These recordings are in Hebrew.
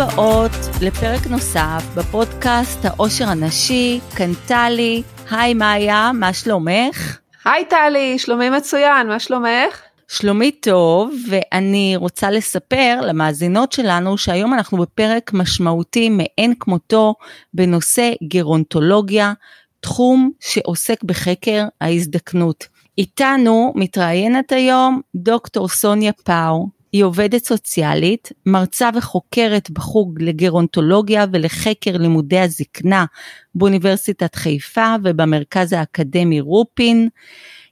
הבאות לפרק נוסף בפודקאסט העושר הנשי, כאן טלי. היי מאיה, מה שלומך? היי טלי, שלומי מצוין, מה שלומך? שלומי טוב, ואני רוצה לספר למאזינות שלנו שהיום אנחנו בפרק משמעותי מאין כמותו בנושא גרונטולוגיה, תחום שעוסק בחקר ההזדקנות. איתנו מתראיינת היום דוקטור סוניה פאו, היא עובדת סוציאלית, מרצה וחוקרת בחוג לגרונטולוגיה ולחקר לימודי הזקנה באוניברסיטת חיפה ובמרכז האקדמי רופין.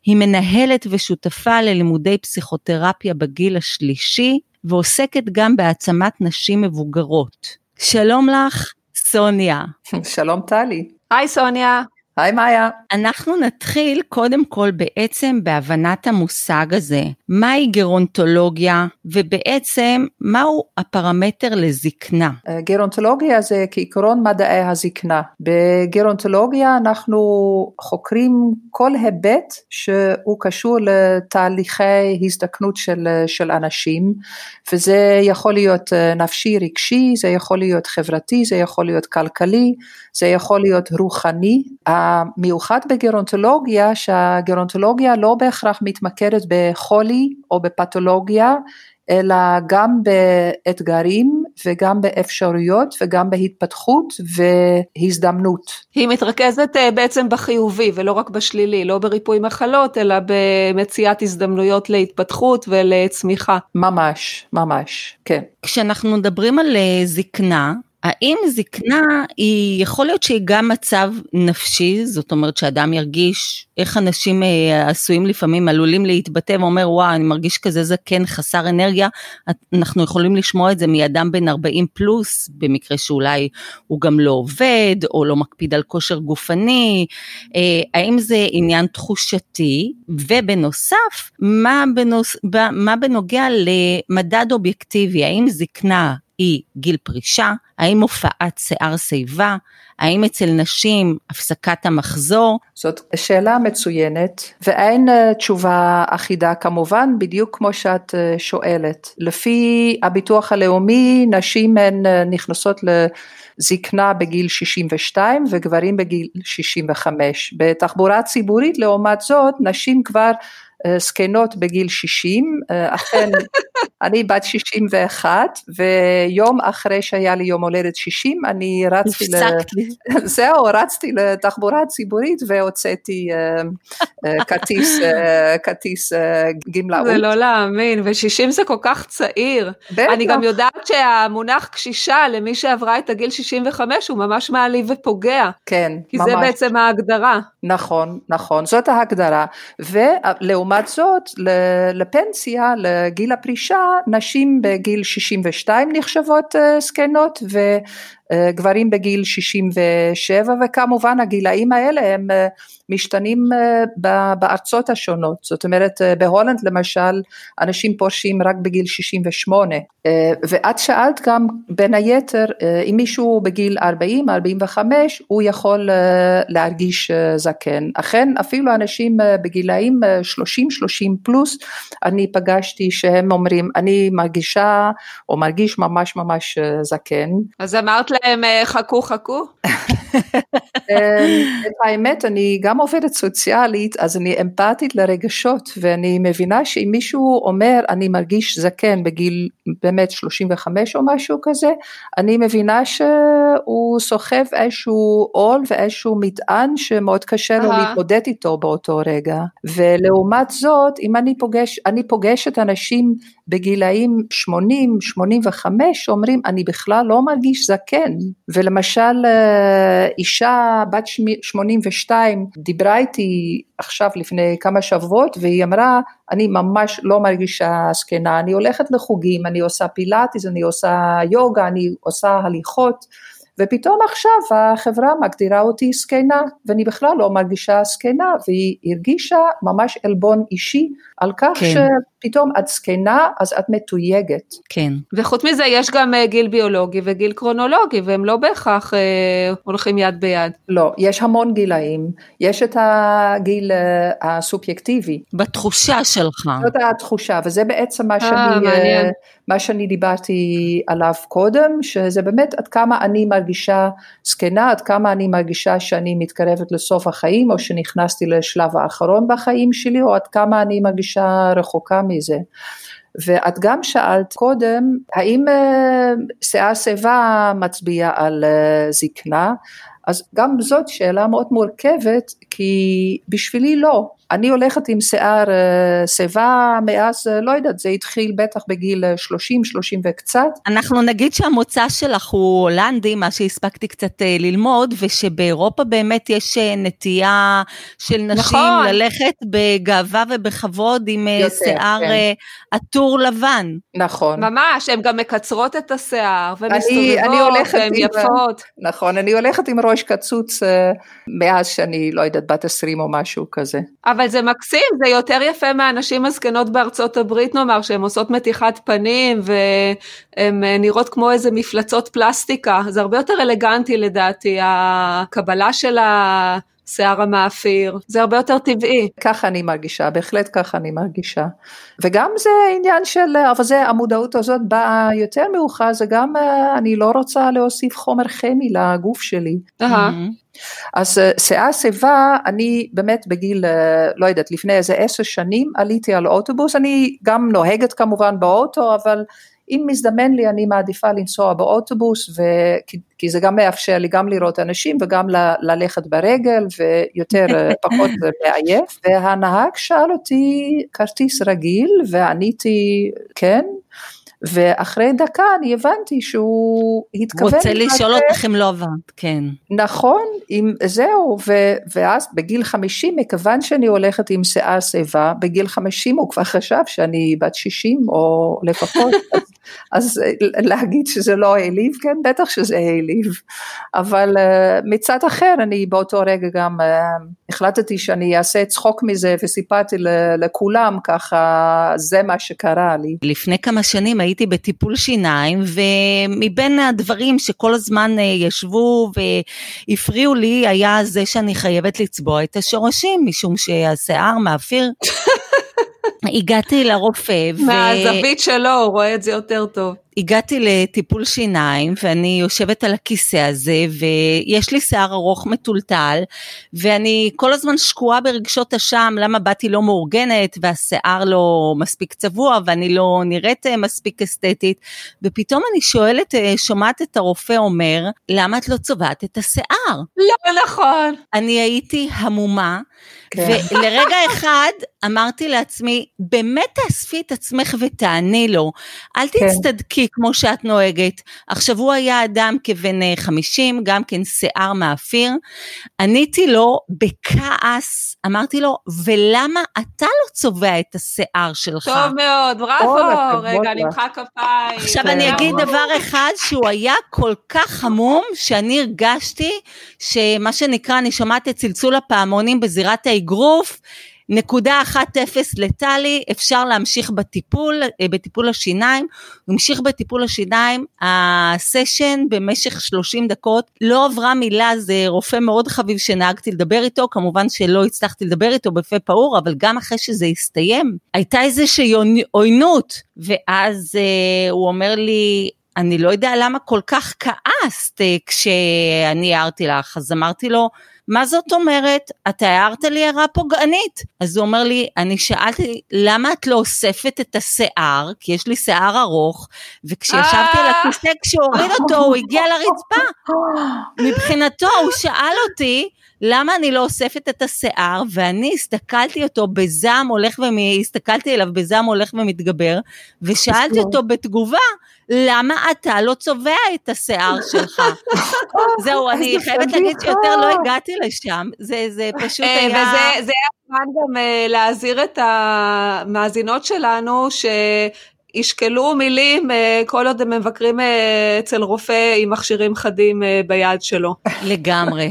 היא מנהלת ושותפה ללימודי פסיכותרפיה בגיל השלישי ועוסקת גם בהעצמת נשים מבוגרות. שלום לך, סוניה. שלום טלי. היי סוניה. היי מאיה. אנחנו נתחיל קודם כל בעצם בהבנת המושג הזה. מהי גרונטולוגיה ובעצם מהו הפרמטר לזקנה? אה, גרונטולוגיה זה כעיקרון מדעי הזקנה. בגרונטולוגיה אנחנו חוקרים כל היבט שהוא קשור לתהליכי הזדקנות של, של אנשים וזה יכול להיות אה, נפשי רגשי, זה יכול להיות חברתי, זה יכול להיות כלכלי, זה יכול להיות רוחני. המיוחד בגרונטולוגיה שהגרונטולוגיה לא בהכרח מתמקדת בחולי או בפתולוגיה אלא גם באתגרים וגם באפשרויות וגם בהתפתחות והזדמנות. היא מתרכזת אה, בעצם בחיובי ולא רק בשלילי, לא בריפוי מחלות אלא במציאת הזדמנויות להתפתחות ולצמיחה. ממש, ממש, כן. כשאנחנו מדברים על אה, זקנה, האם זקנה היא, יכול להיות שהיא גם מצב נפשי, זאת אומרת שאדם ירגיש איך אנשים אה, עשויים לפעמים עלולים להתבטא ואומר וואו אני מרגיש כזה זקן חסר אנרגיה, אנחנו יכולים לשמוע את זה מאדם בן 40 פלוס, במקרה שאולי הוא גם לא עובד או לא מקפיד על כושר גופני, אה, האם זה עניין תחושתי, ובנוסף, מה, בנוס, מה בנוגע למדד אובייקטיבי, האם זקנה היא גיל פרישה, האם הופעת שיער שיבה, האם אצל נשים הפסקת המחזור? זאת שאלה מצוינת ואין אה, תשובה אחידה כמובן בדיוק כמו שאת אה, שואלת. לפי הביטוח הלאומי נשים הן אה, נכנסות לזקנה בגיל 62 וגברים בגיל 65. בתחבורה ציבורית לעומת זאת נשים כבר זקנות בגיל 60, אה, אכן אני בת 61 ויום אחרי שהיה לי יום הולדת 60 אני רצתי, ל... זהו, רצתי לתחבורה ציבורית והוצאתי אה, כרטיס, כרטיס גמלאות. זה לא להאמין, ו-60 זה כל כך צעיר. בטח. אני גם יודעת שהמונח קשישה למי שעברה את הגיל 65 הוא ממש מעליב ופוגע. כן, כי ממש. כי זה בעצם ההגדרה. נכון, נכון, זאת ההגדרה. ולעומת לעומת זאת לפנסיה, לגיל הפרישה, נשים בגיל 62 נחשבות אה, זקנות וגברים בגיל 67 וכמובן הגילאים האלה הם אה, משתנים אה, בארצות השונות, זאת אומרת בהולנד למשל אנשים פורשים רק בגיל 68 ואת שאלת גם בין היתר אם מישהו בגיל 40, 45 הוא יכול להרגיש זקן, אכן אפילו אנשים בגילאים 30 30 פלוס, אני פגשתי שהם אומרים, אני מרגישה או מרגיש ממש ממש אה, זקן. אז אמרת להם אה, חכו חכו? את האמת, אני גם עובדת סוציאלית, אז אני אמפתית לרגשות, ואני מבינה שאם מישהו אומר, אני מרגיש זקן בגיל באמת 35 או משהו כזה, אני מבינה שהוא סוחב איזשהו עול ואיזשהו מטען שמאוד קשה לו להתמודד איתו באותו רגע. ולעומת זאת, אם אני פוגש, אני פוגשת אנשים בגילאים 80, 85, אומרים, אני בכלל לא מרגיש זקן. ולמשל, אישה בת 82 דיברה איתי עכשיו לפני כמה שבועות והיא אמרה אני ממש לא מרגישה זקנה, אני הולכת לחוגים, אני עושה פילאטיס, אני עושה יוגה, אני עושה הליכות ופתאום עכשיו החברה מגדירה אותי זקנה ואני בכלל לא מרגישה זקנה והיא הרגישה ממש עלבון אישי על כך כן. פתאום את זקנה אז את מתויגת. כן. וחוץ מזה יש גם uh, גיל ביולוגי וגיל קרונולוגי והם לא בהכרח uh, הולכים יד ביד. לא, יש המון גילאים, יש את הגיל uh, הסובייקטיבי. בתחושה שלך. זאת התחושה וזה בעצם מה שאני, uh, מה שאני דיברתי עליו קודם, שזה באמת עד כמה אני מרגישה זקנה, עד כמה אני מרגישה שאני מתקרבת לסוף החיים או שנכנסתי לשלב האחרון בחיים שלי או עד כמה אני מרגישה רחוקה מזה. ואת גם שאלת קודם, האם uh, שיער שיבה מצביע על uh, זקנה? אז גם זאת שאלה מאוד מורכבת, כי בשבילי לא. אני הולכת עם שיער אה, שיבה מאז, אה, לא יודעת, זה התחיל בטח בגיל 30, אה, 30 וקצת. אנחנו נגיד שהמוצא שלך הוא הולנדי, מה שהספקתי קצת ללמוד, ושבאירופה באמת יש נטייה של נשים נכון. ללכת בגאווה ובכבוד עם יותר, שיער כן. עטור לבן. נכון. ממש, הן גם מקצרות את השיער, ומסתובבות, והן יפות. נכון, אני הולכת עם ראש קצוץ מאז שאני, לא יודעת, בת 20 או משהו כזה. אבל זה מקסים, זה יותר יפה מהנשים הזקנות בארצות הברית נאמר, שהן עושות מתיחת פנים והן אה, נראות כמו איזה מפלצות פלסטיקה, זה הרבה יותר אלגנטי לדעתי, הקבלה של ה... שיער המאפיר, זה הרבה יותר טבעי. ככה אני מרגישה, בהחלט ככה אני מרגישה. וגם זה עניין של, אבל זה, המודעות הזאת באה יותר מאוחר, זה גם, אה, אני לא רוצה להוסיף חומר כימי לגוף שלי. Uh-huh. אז אה, שיער שיבה, אני באמת בגיל, אה, לא יודעת, לפני איזה עשר שנים עליתי על אוטובוס, אני גם נוהגת כמובן באוטו, אבל אם מזדמן לי אני מעדיפה לנסוע באוטובוס, וכי, כי זה גם מאפשר לי גם לראות אנשים וגם ל, ללכת ברגל ויותר אה, פחות מעייף, והנהג שאל אותי כרטיס רגיל? ועניתי כן, ואחרי דקה אני הבנתי שהוא התכוון... רוצה לשאול אותך אם לא עברת, כן. נכון, עם, זהו, ו, ואז בגיל 50, מכיוון שאני הולכת עם שיער שיבה, בגיל 50 הוא כבר חשב שאני בת 60 או לפחות, אז, אז להגיד שזה לא העליב, כן, בטח שזה העליב, אבל uh, מצד אחר אני באותו רגע גם uh, החלטתי שאני אעשה צחוק מזה וסיפרתי לכולם ככה, זה מה שקרה לי. לפני כמה שנים הייתי בטיפול שיניים, ומבין הדברים שכל הזמן אה, ישבו והפריעו לי, היה זה שאני חייבת לצבוע את השורשים, משום שהשיער מאפיר. הגעתי לרופא. מהזווית. שלו, הוא רואה את זה יותר טוב. הגעתי לטיפול שיניים ואני יושבת על הכיסא הזה ויש לי שיער ארוך מטולטל ואני כל הזמן שקועה ברגשות אשם למה באתי לא מאורגנת והשיער לא מספיק צבוע ואני לא נראית אה, מספיק אסתטית ופתאום אני שואלת, אה, שומעת את הרופא אומר למה את לא צובעת את השיער? לא נכון. אני הייתי המומה כן. ולרגע אחד אמרתי לעצמי באמת תאספי את עצמך ותעני לו אל כן. תצטדקי כמו שאת נוהגת. עכשיו הוא היה אדם כבן 50, אה, גם כן שיער מאפיר. עניתי לו בכעס, אמרתי לו, ולמה אתה לא צובע את השיער שלך? טוב מאוד, בראבו, רגע, נמחא כפיים. עכשיו אני אגיד דבר אחד, שהוא היה כל כך חמום, שאני הרגשתי שמה שנקרא, אני שומעת את צלצול הפעמונים בזירת האגרוף, נקודה אחת אפס לטלי, אפשר להמשיך בטיפול, אה, בטיפול השיניים, הוא המשיך בטיפול השיניים, הסשן במשך 30 דקות, לא עברה מילה, זה רופא מאוד חביב שנהגתי לדבר איתו, כמובן שלא הצלחתי לדבר איתו בפה פעור, אבל גם אחרי שזה הסתיים, הייתה איזושהי עוינות, ואז אה, הוא אומר לי, אני לא יודע למה כל כך כעסת אה, כשאני הערתי לך, אז אמרתי לו, מה זאת אומרת? אתה הערת לי הערה פוגענית. אז הוא אומר לי, אני שאלתי, למה את לא אוספת את השיער? כי יש לי שיער ארוך, וכשישבתי על אה. הכיסא, כשהוא הוריד אותו, הוא הגיע לרצפה. מבחינתו, הוא שאל אותי, למה אני לא אוספת את השיער, ואני הסתכלתי אותו בזעם הולך, והסתכלתי אליו בזעם הולך ומתגבר, ושאלתי אותו בתגובה, למה אתה לא צובע את השיער שלך? זהו, אני חייבת להגיד שיותר לא הגעתי לשם, זה, זה פשוט אה, היה... וזה היה זמן גם אה, להזהיר את המאזינות שלנו, ש... ישקלו מילים אה, כל עוד הם מבקרים אצל רופא עם מכשירים חדים ביד שלו. לגמרי.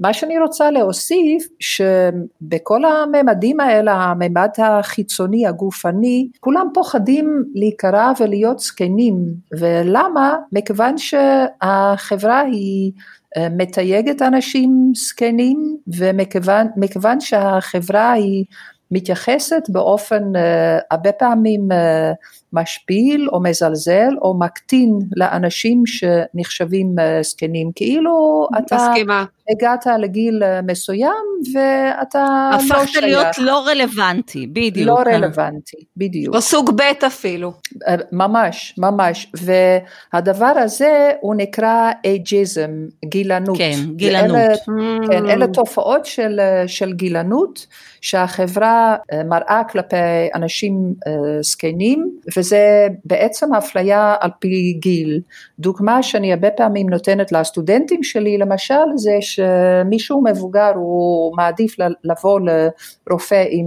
מה שאני רוצה להוסיף, שבכל הממדים האלה, הממד החיצוני, הגופני, כולם פוחדים להיקרא ולהיות זקנים, ולמה? מכיוון שהחברה היא מתייגת אנשים זקנים, ומכיוון שהחברה היא מתייחסת באופן הרבה פעמים משפיל או מזלזל או מקטין לאנשים שנחשבים זקנים, כאילו אתה מסכימה. הגעת לגיל מסוים ואתה לא שייך. הפכת להיות לא רלוונטי, בדיוק. לא רלוונטי, בדיוק. או סוג ב' אפילו. ממש, ממש, והדבר הזה הוא נקרא אייג'יזם, גילנות. כן, גילנות. אלה, mm. כן, אלה תופעות של, של גילנות שהחברה מראה כלפי אנשים זקנים וזה בעצם אפליה על פי גיל. דוגמה שאני הרבה פעמים נותנת לסטודנטים שלי למשל זה שמישהו מבוגר הוא מעדיף לבוא לרופא עם,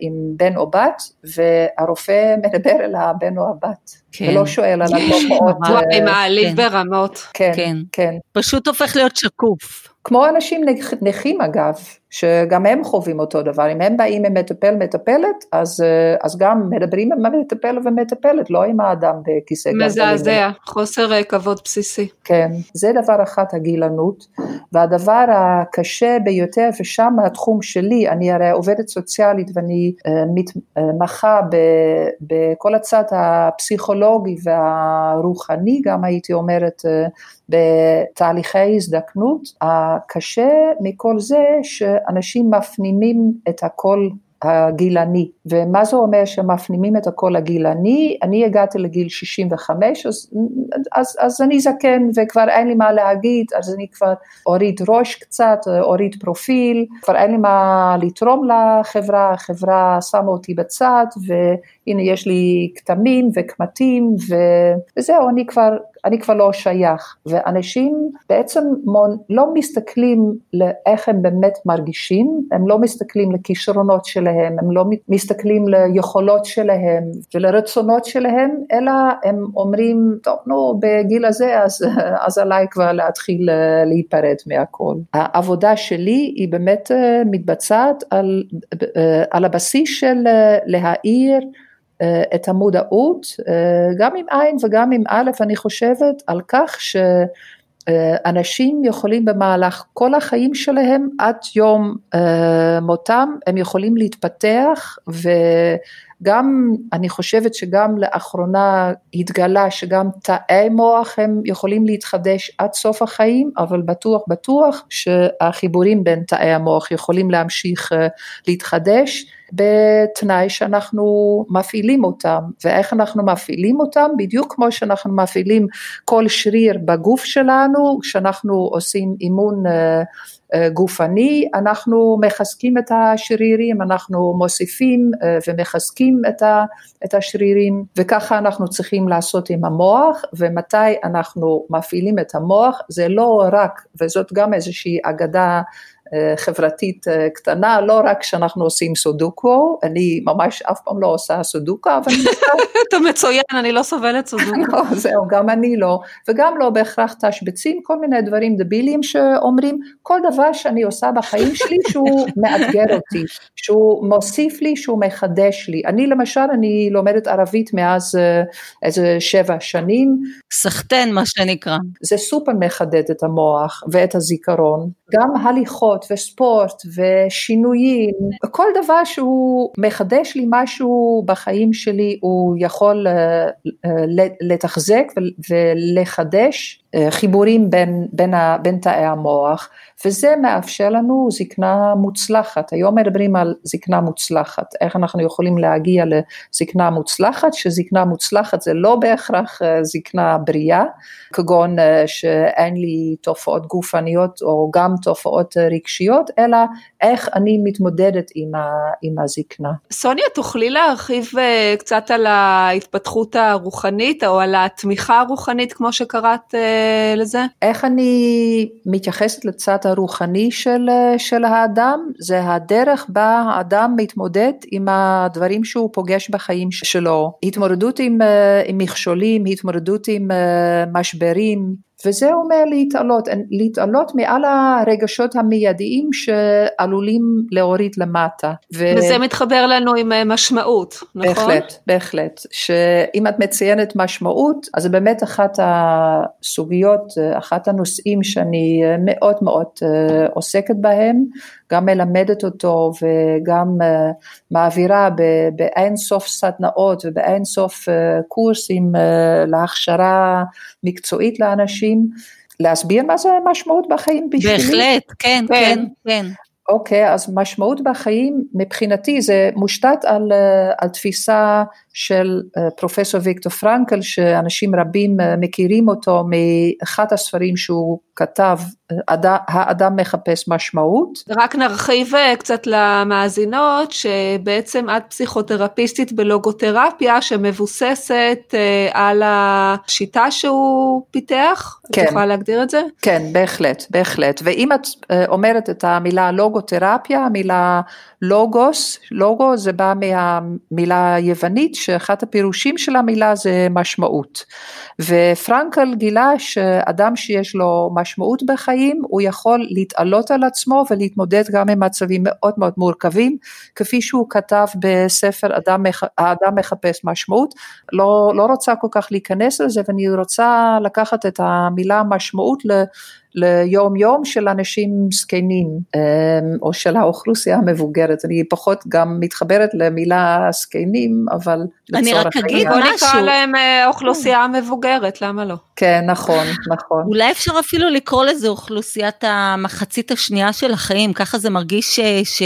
עם בן או בת והרופא מדבר אל הבן או הבת. כן. ולא שואל על התופעות. וואי, מעליב כן. ברמות. כן, כן, כן. פשוט הופך להיות שקוף. כמו אנשים נכים אגב, שגם הם חווים אותו דבר, אם הם באים עם מטפל מטפלת, אז, אז גם מדברים עם המטפל ומטפלת, לא עם האדם בכיסא גלגלים. מזעזע, חוסר כבוד בסיסי. כן, זה דבר אחת הגילנות, והדבר הקשה ביותר, ושם התחום שלי, אני הרי עובדת סוציאלית ואני מתמחה בכל הצד הפסיכולוגי והרוחני, גם הייתי אומרת, בתהליכי הזדקנות, הקשה מכל זה שאנשים מפנימים את הכל הגילני, ומה זה אומר שמפנימים את הכל הגילני, אני הגעתי לגיל 65 אז, אז, אז אני זקן וכבר אין לי מה להגיד, אז אני כבר אוריד ראש קצת, אוריד פרופיל, כבר אין לי מה לתרום לחברה, החברה שמה אותי בצד והנה יש לי כתמים וקמטים וזהו, אני כבר אני כבר לא שייך, ואנשים בעצם לא מסתכלים לאיך הם באמת מרגישים, הם לא מסתכלים לכישרונות שלהם, הם לא מסתכלים ליכולות שלהם ולרצונות שלהם, אלא הם אומרים, טוב, נו, בגיל הזה, אז, אז עליי כבר להתחיל אה, להיפרד מהכל. העבודה שלי היא באמת אה, מתבצעת על, אה, על הבסיס של להעיר אה, את המודעות, גם עם עין וגם עם א', אני חושבת על כך שאנשים יכולים במהלך כל החיים שלהם עד יום אה, מותם, הם יכולים להתפתח וגם, אני חושבת שגם לאחרונה התגלה שגם תאי מוח הם יכולים להתחדש עד סוף החיים, אבל בטוח בטוח שהחיבורים בין תאי המוח יכולים להמשיך להתחדש. בתנאי שאנחנו מפעילים אותם, ואיך אנחנו מפעילים אותם? בדיוק כמו שאנחנו מפעילים כל שריר בגוף שלנו, כשאנחנו עושים אימון אה, אה, גופני, אנחנו מחזקים את השרירים, אנחנו מוסיפים אה, ומחזקים את השרירים, וככה אנחנו צריכים לעשות עם המוח, ומתי אנחנו מפעילים את המוח, זה לא רק, וזאת גם איזושהי אגדה חברתית אה, קטנה, לא רק שאנחנו עושים סודוקו, אני ממש אף פעם לא עושה סודוקו, אבל... אתה מצוין, אני לא סובלת סודוקו. לא, זהו, גם אני לא, וגם לא בהכרח תשבצים, כל מיני דברים דבילים שאומרים, כל דבר שאני עושה בחיים שלי שהוא מאתגר אותי, שהוא מוסיף לי, שהוא מחדש לי. אני למשל, אני לומדת ערבית מאז אה, איזה שבע שנים. סחטיין מה שנקרא. זה סופר מחדד את המוח ואת הזיכרון, גם הליכות. וספורט ושינויים, כל דבר שהוא מחדש לי משהו בחיים שלי הוא יכול אה, אה, לתחזק ולחדש אה, חיבורים בין, בין, ה, בין תאי המוח וזה מאפשר לנו זקנה מוצלחת, היום מדברים על זקנה מוצלחת, איך אנחנו יכולים להגיע לזקנה מוצלחת, שזקנה מוצלחת זה לא בהכרח זקנה בריאה, כגון שאין לי תופעות גופניות או גם תופעות רגשיות, אלא איך אני מתמודדת עם, ה, עם הזקנה. סוניה, תוכלי להרחיב קצת על ההתפתחות הרוחנית או על התמיכה הרוחנית כמו שקראת לזה? איך אני מתייחסת לצד הרוחני של, של האדם, זה הדרך בה האדם מתמודד עם הדברים שהוא פוגש בחיים שלו. התמודדות עם, עם מכשולים, התמודדות עם משברים, וזה אומר להתעלות, להתעלות מעל הרגשות המיידיים שעלולים להוריד למטה. ו... וזה מתחבר לנו עם אה, משמעות, נכון? בהחלט, בהחלט. שאם את מציינת משמעות, אז זה באמת אחת הסוגיות, אחת הנושאים שאני מאוד מאוד אה, עוסקת בהם, גם מלמדת אותו וגם אה, מעבירה באין סוף סדנאות ובאין סוף קורסים להכשרה מקצועית לאנשים. להסביר מה זה משמעות בחיים בשבילי? בהחלט, כן, כן, כן. כן. אוקיי, אז משמעות בחיים מבחינתי זה מושתת על, אה, על תפיסה של אה, פרופסור ויקטור פרנקל שאנשים רבים אה, מכירים אותו מאחד הספרים שהוא כתב, האדם מחפש משמעות. רק נרחיב קצת למאזינות שבעצם את פסיכותרפיסטית בלוגותרפיה שמבוססת על השיטה שהוא פיתח, כן. את יכולה להגדיר את זה? כן, בהחלט, בהחלט, ואם את אומרת את המילה לוגותרפיה, המילה לוגוס, לוגו זה בא מהמילה היוונית שאחד הפירושים של המילה זה משמעות. ופרנקל גילה שאדם שיש לו משמעות בחיים הוא יכול להתעלות על עצמו ולהתמודד גם עם מצבים מאוד מאוד מורכבים כפי שהוא כתב בספר אדם, האדם מחפש משמעות. לא, לא רוצה כל כך להיכנס לזה ואני רוצה לקחת את המילה משמעות ליום יום של אנשים זקנים אמ, או של האוכלוסייה המבוגרת, אני פחות גם מתחברת למילה זקנים אבל אני רק אגיד משהו, בוא נקרא להם אה, אוכלוסייה מבוגרת, למה לא? כן נכון נכון. אולי אפשר אפילו לקרוא לזה אוכלוסיית המחצית השנייה של החיים, ככה זה מרגיש ש... ש...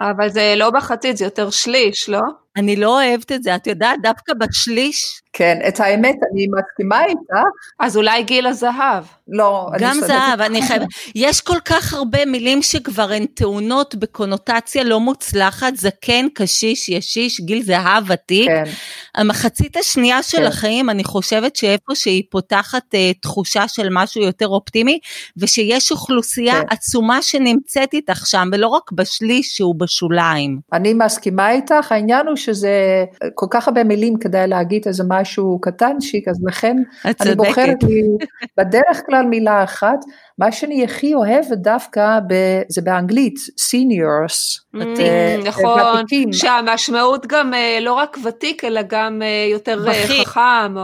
אבל זה לא מחצית, זה יותר שליש, לא? אני לא אוהבת את זה, את יודעת, דווקא בשליש. כן, את האמת, אני מסכימה איתך. אז אולי גיל הזהב. לא, אני גם זהב, אני חייבת, יש כל כך הרבה מילים שכבר הן טעונות בקונוטציה לא מוצלחת, זקן, קשיש, ישיש, גיל זהב, ותיק. כן. המחצית השנייה של כן. החיים, אני חושבת שאיפה שהיא פותחת אה, תחושה של משהו יותר אופטימי, ושיש אוכלוסייה כן. עצומה שנמצאת איתך שם, ולא רק בשליש שהוא בשוליים. אני מסכימה איתך, העניין הוא שזה כל כך הרבה מילים כדי להגיד איזה משהו קטנצ'יק, אז לכן אני בוחרת לי בדרך כלל מילה אחת, מה שאני הכי אוהבת דווקא ב, זה באנגלית, seniors. Mm, נכון, שהמשמעות גם אה, לא רק ותיק אלא גם אה, יותר אה, חכם.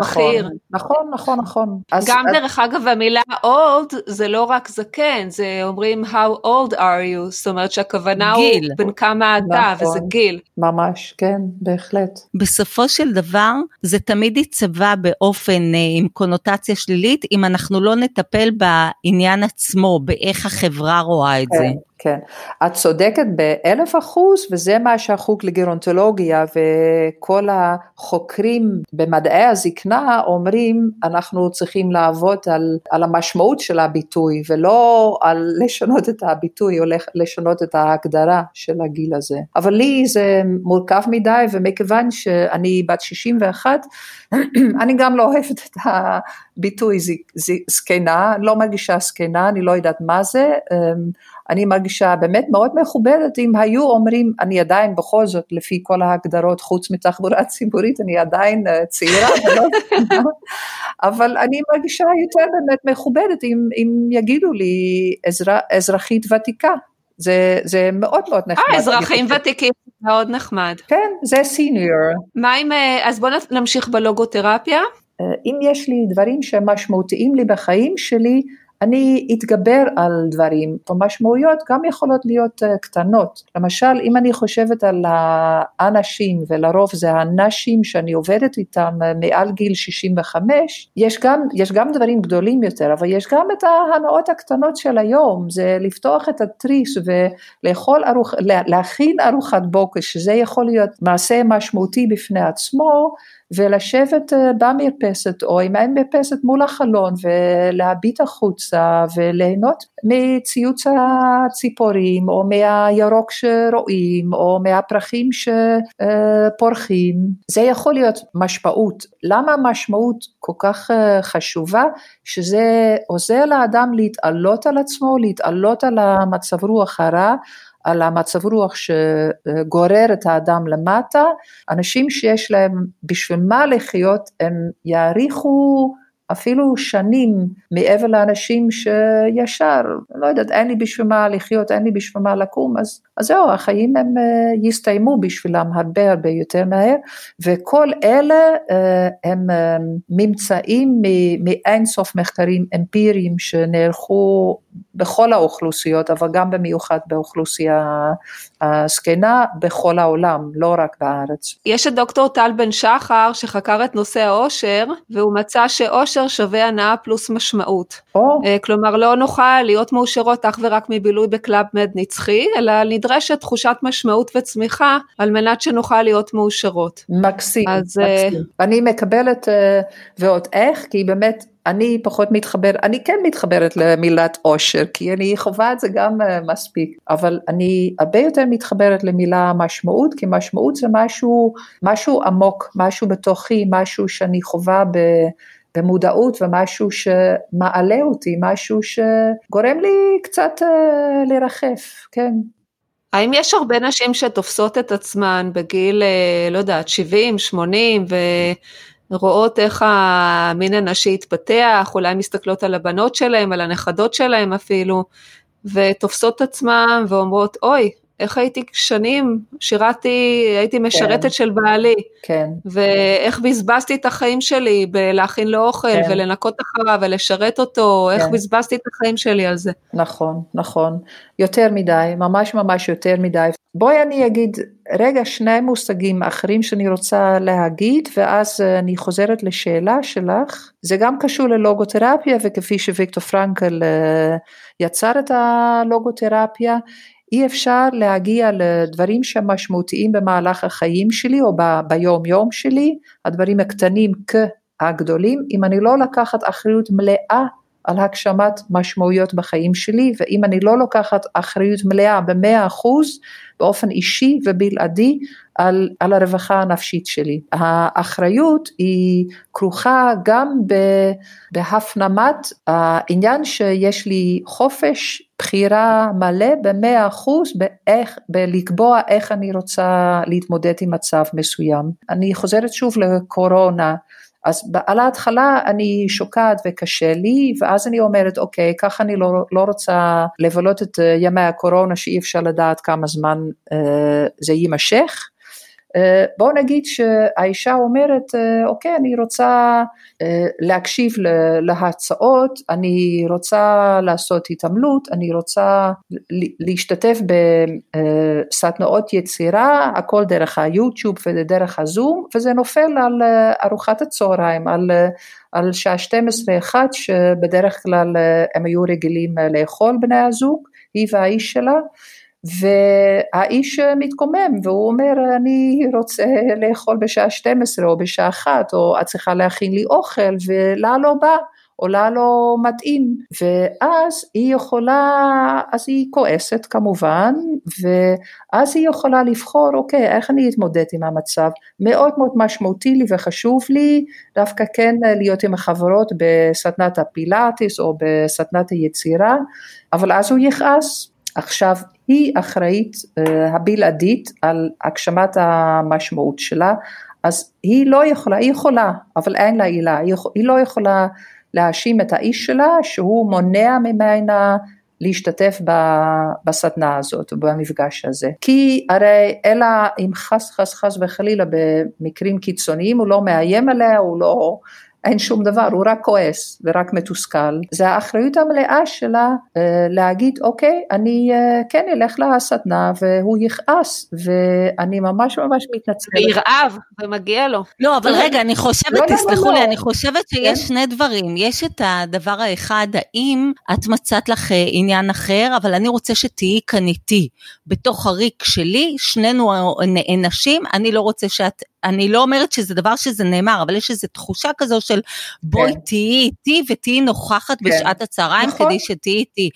נכון, בכיר. נכון, נכון, נכון. אז, גם אז... דרך אגב המילה old זה לא רק זקן, זה אומרים how old are you, זאת אומרת שהכוונה גיל. הוא בין כמה אתה, נכון, וזה גיל. ממש, כן, בהחלט. בסופו של דבר זה תמיד יצבע באופן עם קונוטציה שלילית, אם אנחנו לא נטפל בעניין עצמו, באיך החברה רואה את כן. זה. כן, את צודקת באלף אחוז וזה מה שהחוג לגרונטולוגיה וכל החוקרים במדעי הזקנה אומרים אנחנו צריכים לעבוד על, על המשמעות של הביטוי ולא על לשנות את הביטוי או לשנות את ההגדרה של הגיל הזה. אבל לי זה מורכב מדי ומכיוון שאני בת 61 אני גם לא אוהבת את הביטוי זקנה, לא מרגישה זקנה, אני לא יודעת מה זה. אני מרגישה באמת מאוד מכובדת אם היו אומרים, אני עדיין בכל זאת לפי כל ההגדרות חוץ מתחבורה ציבורית, אני עדיין אה, צעירה ולא אבל אני מרגישה יותר באמת מכובדת אם, אם יגידו לי אזר, אזרחית ותיקה. זה, זה מאוד מאוד נחמד. אה, אזרחים ותיקים מאוד נחמד. כן, זה סיניור. מה אם, אה, אז בואו נמשיך בלוגותרפיה. אה, אם יש לי דברים שמשמעותיים לי בחיים שלי, אני אתגבר על דברים, המשמעויות גם יכולות להיות אה, קטנות. למשל, אם אני חושבת על האנשים, ולרוב זה הנשים שאני עובדת איתם אה, מעל גיל 65, יש גם, יש גם דברים גדולים יותר, אבל יש גם את ההנאות הקטנות של היום, זה לפתוח את התריס ולאכול ארוח, להכין ארוחת בוקר, שזה יכול להיות מעשה משמעותי בפני עצמו, ולשבת אה, במרפסת או עם האין מרפסת מול החלון ולהביט החוצה וליהנות מציוץ הציפורים או מהירוק שרואים או מהפרחים שפורחים. זה יכול להיות משמעות. למה משמעות כל כך אה, חשובה? שזה עוזר לאדם להתעלות על עצמו, להתעלות על המצב רוח הרע. על המצב רוח שגורר את האדם למטה, אנשים שיש להם בשביל מה לחיות הם יעריכו אפילו שנים מעבר לאנשים שישר, לא יודעת, אין לי בשביל מה לחיות, אין לי בשביל מה לקום, אז, אז זהו, החיים הם uh, יסתיימו בשבילם הרבה הרבה יותר מהר, וכל אלה uh, הם uh, ממצאים מאין סוף מחקרים אמפיריים שנערכו בכל האוכלוסיות, אבל גם במיוחד באוכלוסייה הזקנה בכל העולם, לא רק בארץ. יש את דוקטור טל בן שחר שחקר את נושא האושר, והוא מצא שאושר שווה הנאה פלוס משמעות. Oh. כלומר, לא נוכל להיות מאושרות אך ורק מבילוי בקלאב מד נצחי, אלא נדרשת תחושת משמעות וצמיחה על מנת שנוכל להיות מאושרות. מקסים, אז, אה, מקסים. אני מקבלת, אה, ועוד איך, כי באמת אני פחות מתחבר, אני כן מתחברת למילת אושר, כי אני חווה את זה גם אה, מספיק, אבל אני הרבה יותר מתחברת למילה משמעות, כי משמעות זה משהו, משהו עמוק, משהו בתוכי, משהו שאני חווה ב... במודעות ומשהו שמעלה אותי, משהו שגורם לי קצת uh, לרחף, כן. האם יש הרבה נשים שתופסות את עצמן בגיל, אה, לא יודעת, 70, 80, ו... רואות איך המין הנשי התפתח, אולי מסתכלות על הבנות שלהם, על הנכדות שלהם אפילו, ותופסות עצמם ואומרות, אוי, איך הייתי שנים, שירתי, הייתי כן. משרתת כן. של בעלי, כן. ואיך בזבזתי את החיים שלי בלהכין לו אוכל כן. ולנקות אחריו ולשרת אותו, כן. איך בזבזתי את החיים שלי על זה. נכון, נכון, יותר מדי, ממש ממש יותר מדי. בואי אני אגיד רגע שני מושגים אחרים שאני רוצה להגיד ואז אני חוזרת לשאלה שלך, זה גם קשור ללוגותרפיה וכפי שוויקטור פרנקל אה, יצר את הלוגותרפיה, אי אפשר להגיע לדברים שהם משמעותיים במהלך החיים שלי או ב- ביום יום שלי, הדברים הקטנים כהגדולים, אם אני לא לקחת אחריות מלאה על הגשמת משמעויות בחיים שלי, ואם אני לא לוקחת אחריות מלאה במאה אחוז, באופן אישי ובלעדי, על, על הרווחה הנפשית שלי. האחריות היא כרוכה גם בהפנמת העניין שיש לי חופש בחירה מלא במאה אחוז באיך, בלקבוע איך אני רוצה להתמודד עם מצב מסוים. אני חוזרת שוב לקורונה. אז על ההתחלה אני שוקעת וקשה לי, ואז אני אומרת, אוקיי, ככה אני לא, לא רוצה לבלות את אה, ימי הקורונה שאי אפשר לדעת כמה זמן אה, זה יימשך. אה, בואו נגיד שהאישה אומרת, אה, אוקיי, אני רוצה אה, להקשיב להצעות, אני רוצה לעשות התעמלות, אני רוצה להשתתף בסדנאות יצירה, הכל דרך היוטיוב ודרך הזום, וזה נופל על ארוחת הצהריים, על, על שעה 12-1 שבדרך כלל הם היו רגילים לאכול בני הזוג, היא והאיש שלה. והאיש מתקומם והוא אומר אני רוצה לאכול בשעה 12 או בשעה 1 או את צריכה להכין לי אוכל ולה לא בא או לה לא מתאים. ואז היא יכולה, אז היא כועסת כמובן ואז היא יכולה לבחור אוקיי איך אני אתמודד עם המצב? מאוד מאוד משמעותי לי וחשוב לי דווקא כן להיות עם החברות בסדנת הפילאטיס או בסדנת היצירה אבל אז הוא יכעס. עכשיו היא אחראית uh, הבלעדית על הגשמת המשמעות שלה, אז היא לא יכולה, היא יכולה, אבל אין לה עילה, היא, היא לא יכולה להאשים את האיש שלה שהוא מונע ממנה להשתתף בסדנה הזאת, במפגש הזה. כי הרי אלא אם חס חס חס וחלילה במקרים קיצוניים הוא לא מאיים עליה, הוא לא אין שום דבר, הוא רק כועס ורק מתוסכל. זה האחריות המלאה שלה אה, להגיד אוקיי, אני אה, כן אלך לסדנה והוא יכעס ואני ממש ממש מתנצלת. וירעב ומגיע לו. לא, אבל רגע, אני חושבת, לא, לא, תסלחו לא, לי, אני חושבת שיש כן? שני דברים. יש את הדבר האחד, האם את מצאת לך אה, עניין אחר, אבל אני רוצה שתהיי כאן איתי. בתוך הריק שלי, שנינו נענשים, אני לא רוצה שאת אני לא אומרת שזה דבר שזה נאמר, אבל יש איזו תחושה כזו של בואי כן. תהיי איתי ותהיי נוכחת כן. בשעת הצהריים נכון. כדי שתהיי איתי.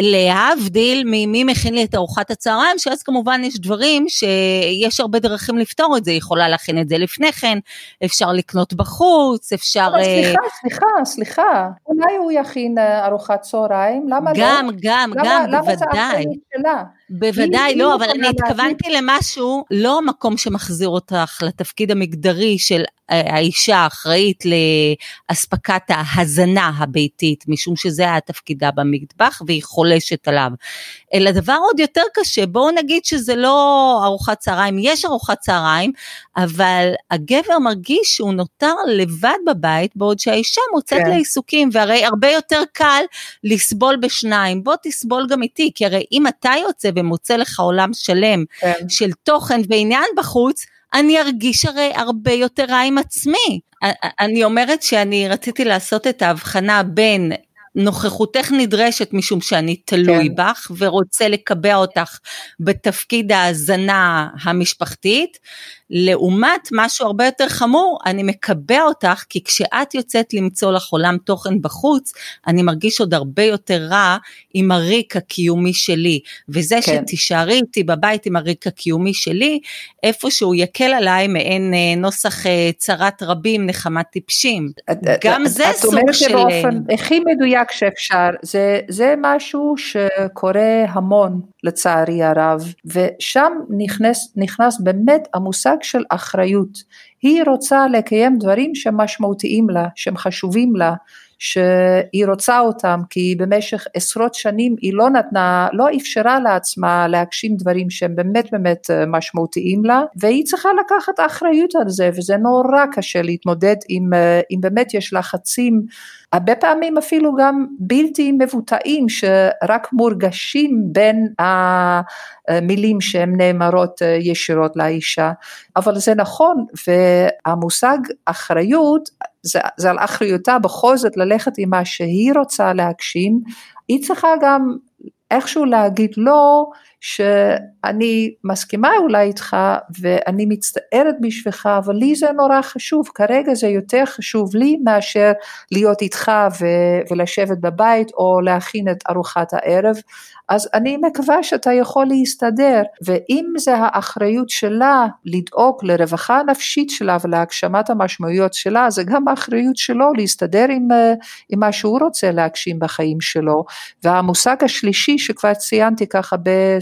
להבדיל ממי מכין לי את ארוחת הצהריים, שאז כמובן יש דברים שיש הרבה דרכים לפתור את זה, יכולה להכין את זה לפני כן, אפשר לקנות בחוץ, אפשר... אבל אה, סליחה, סליחה, סליחה, אולי הוא יכין אה, ארוחת צהריים, למה גם, לא? גם, גם, גם, בוודאי. למה זה אחריות שלה? בוודאי, לא, אבל אני התכוונתי למשהו, לא המקום שמחזיר אותך לתפקיד המגדרי של האישה האחראית לאספקת ההזנה הביתית, משום שזה היה תפקידה במטבח והיא חולשת עליו. אלא דבר עוד יותר קשה, בואו נגיד שזה לא ארוחת צהריים, יש ארוחת צהריים, אבל הגבר מרגיש שהוא נותר לבד בבית, בעוד שהאישה מוצאת כן. לעיסוקים, והרי הרבה יותר קל לסבול בשניים, בוא תסבול גם איתי, כי הרי אם אתה יוצא ומוצא לך עולם שלם כן. של תוכן ועניין בחוץ, אני ארגיש הרי הרבה יותר רע עם עצמי. אני אומרת שאני רציתי לעשות את ההבחנה בין נוכחותך נדרשת משום שאני תלוי כן. בך ורוצה לקבע אותך בתפקיד ההאזנה המשפחתית, לעומת משהו הרבה יותר חמור, אני מקבע אותך כי כשאת יוצאת למצוא לך עולם תוכן בחוץ, אני מרגיש עוד הרבה יותר רע עם הריק הקיומי שלי, וזה כן. שתישארי איתי בבית עם הריק הקיומי שלי, איפשהו יקל עליי מעין אה, נוסח אה, צרת רבים נחמת טיפשים. את, גם את, זה את סוג של... את אומרת באופן הכי מדויק שאפשר, זה, זה משהו שקורה המון לצערי הרב, ושם נכנס, נכנס באמת המושג של אחריות. היא רוצה לקיים דברים שמשמעותיים לה, שהם חשובים לה, שהיא רוצה אותם, כי במשך עשרות שנים היא לא נתנה, לא אפשרה לעצמה להגשים דברים שהם באמת באמת אה, משמעותיים לה, והיא צריכה לקחת אחריות על זה, וזה נורא קשה להתמודד עם, אה, אם באמת יש לחצים הרבה פעמים אפילו גם בלתי מבוטאים שרק מורגשים בין המילים שהן נאמרות ישירות לאישה, אבל זה נכון והמושג אחריות זה, זה על אחריותה בכל זאת ללכת עם מה שהיא רוצה להגשים, היא צריכה גם איכשהו להגיד לא שאני מסכימה אולי איתך ואני מצטערת בשבילך אבל לי זה נורא חשוב כרגע זה יותר חשוב לי מאשר להיות איתך ו- ולשבת בבית או להכין את ארוחת הערב. אז אני מקווה שאתה יכול להסתדר ואם זה האחריות שלה לדאוג לרווחה הנפשית שלה ולהגשמת המשמעויות שלה זה גם האחריות שלו להסתדר עם, עם מה שהוא רוצה להגשים בחיים שלו. והמושג השלישי שכבר ציינתי ככה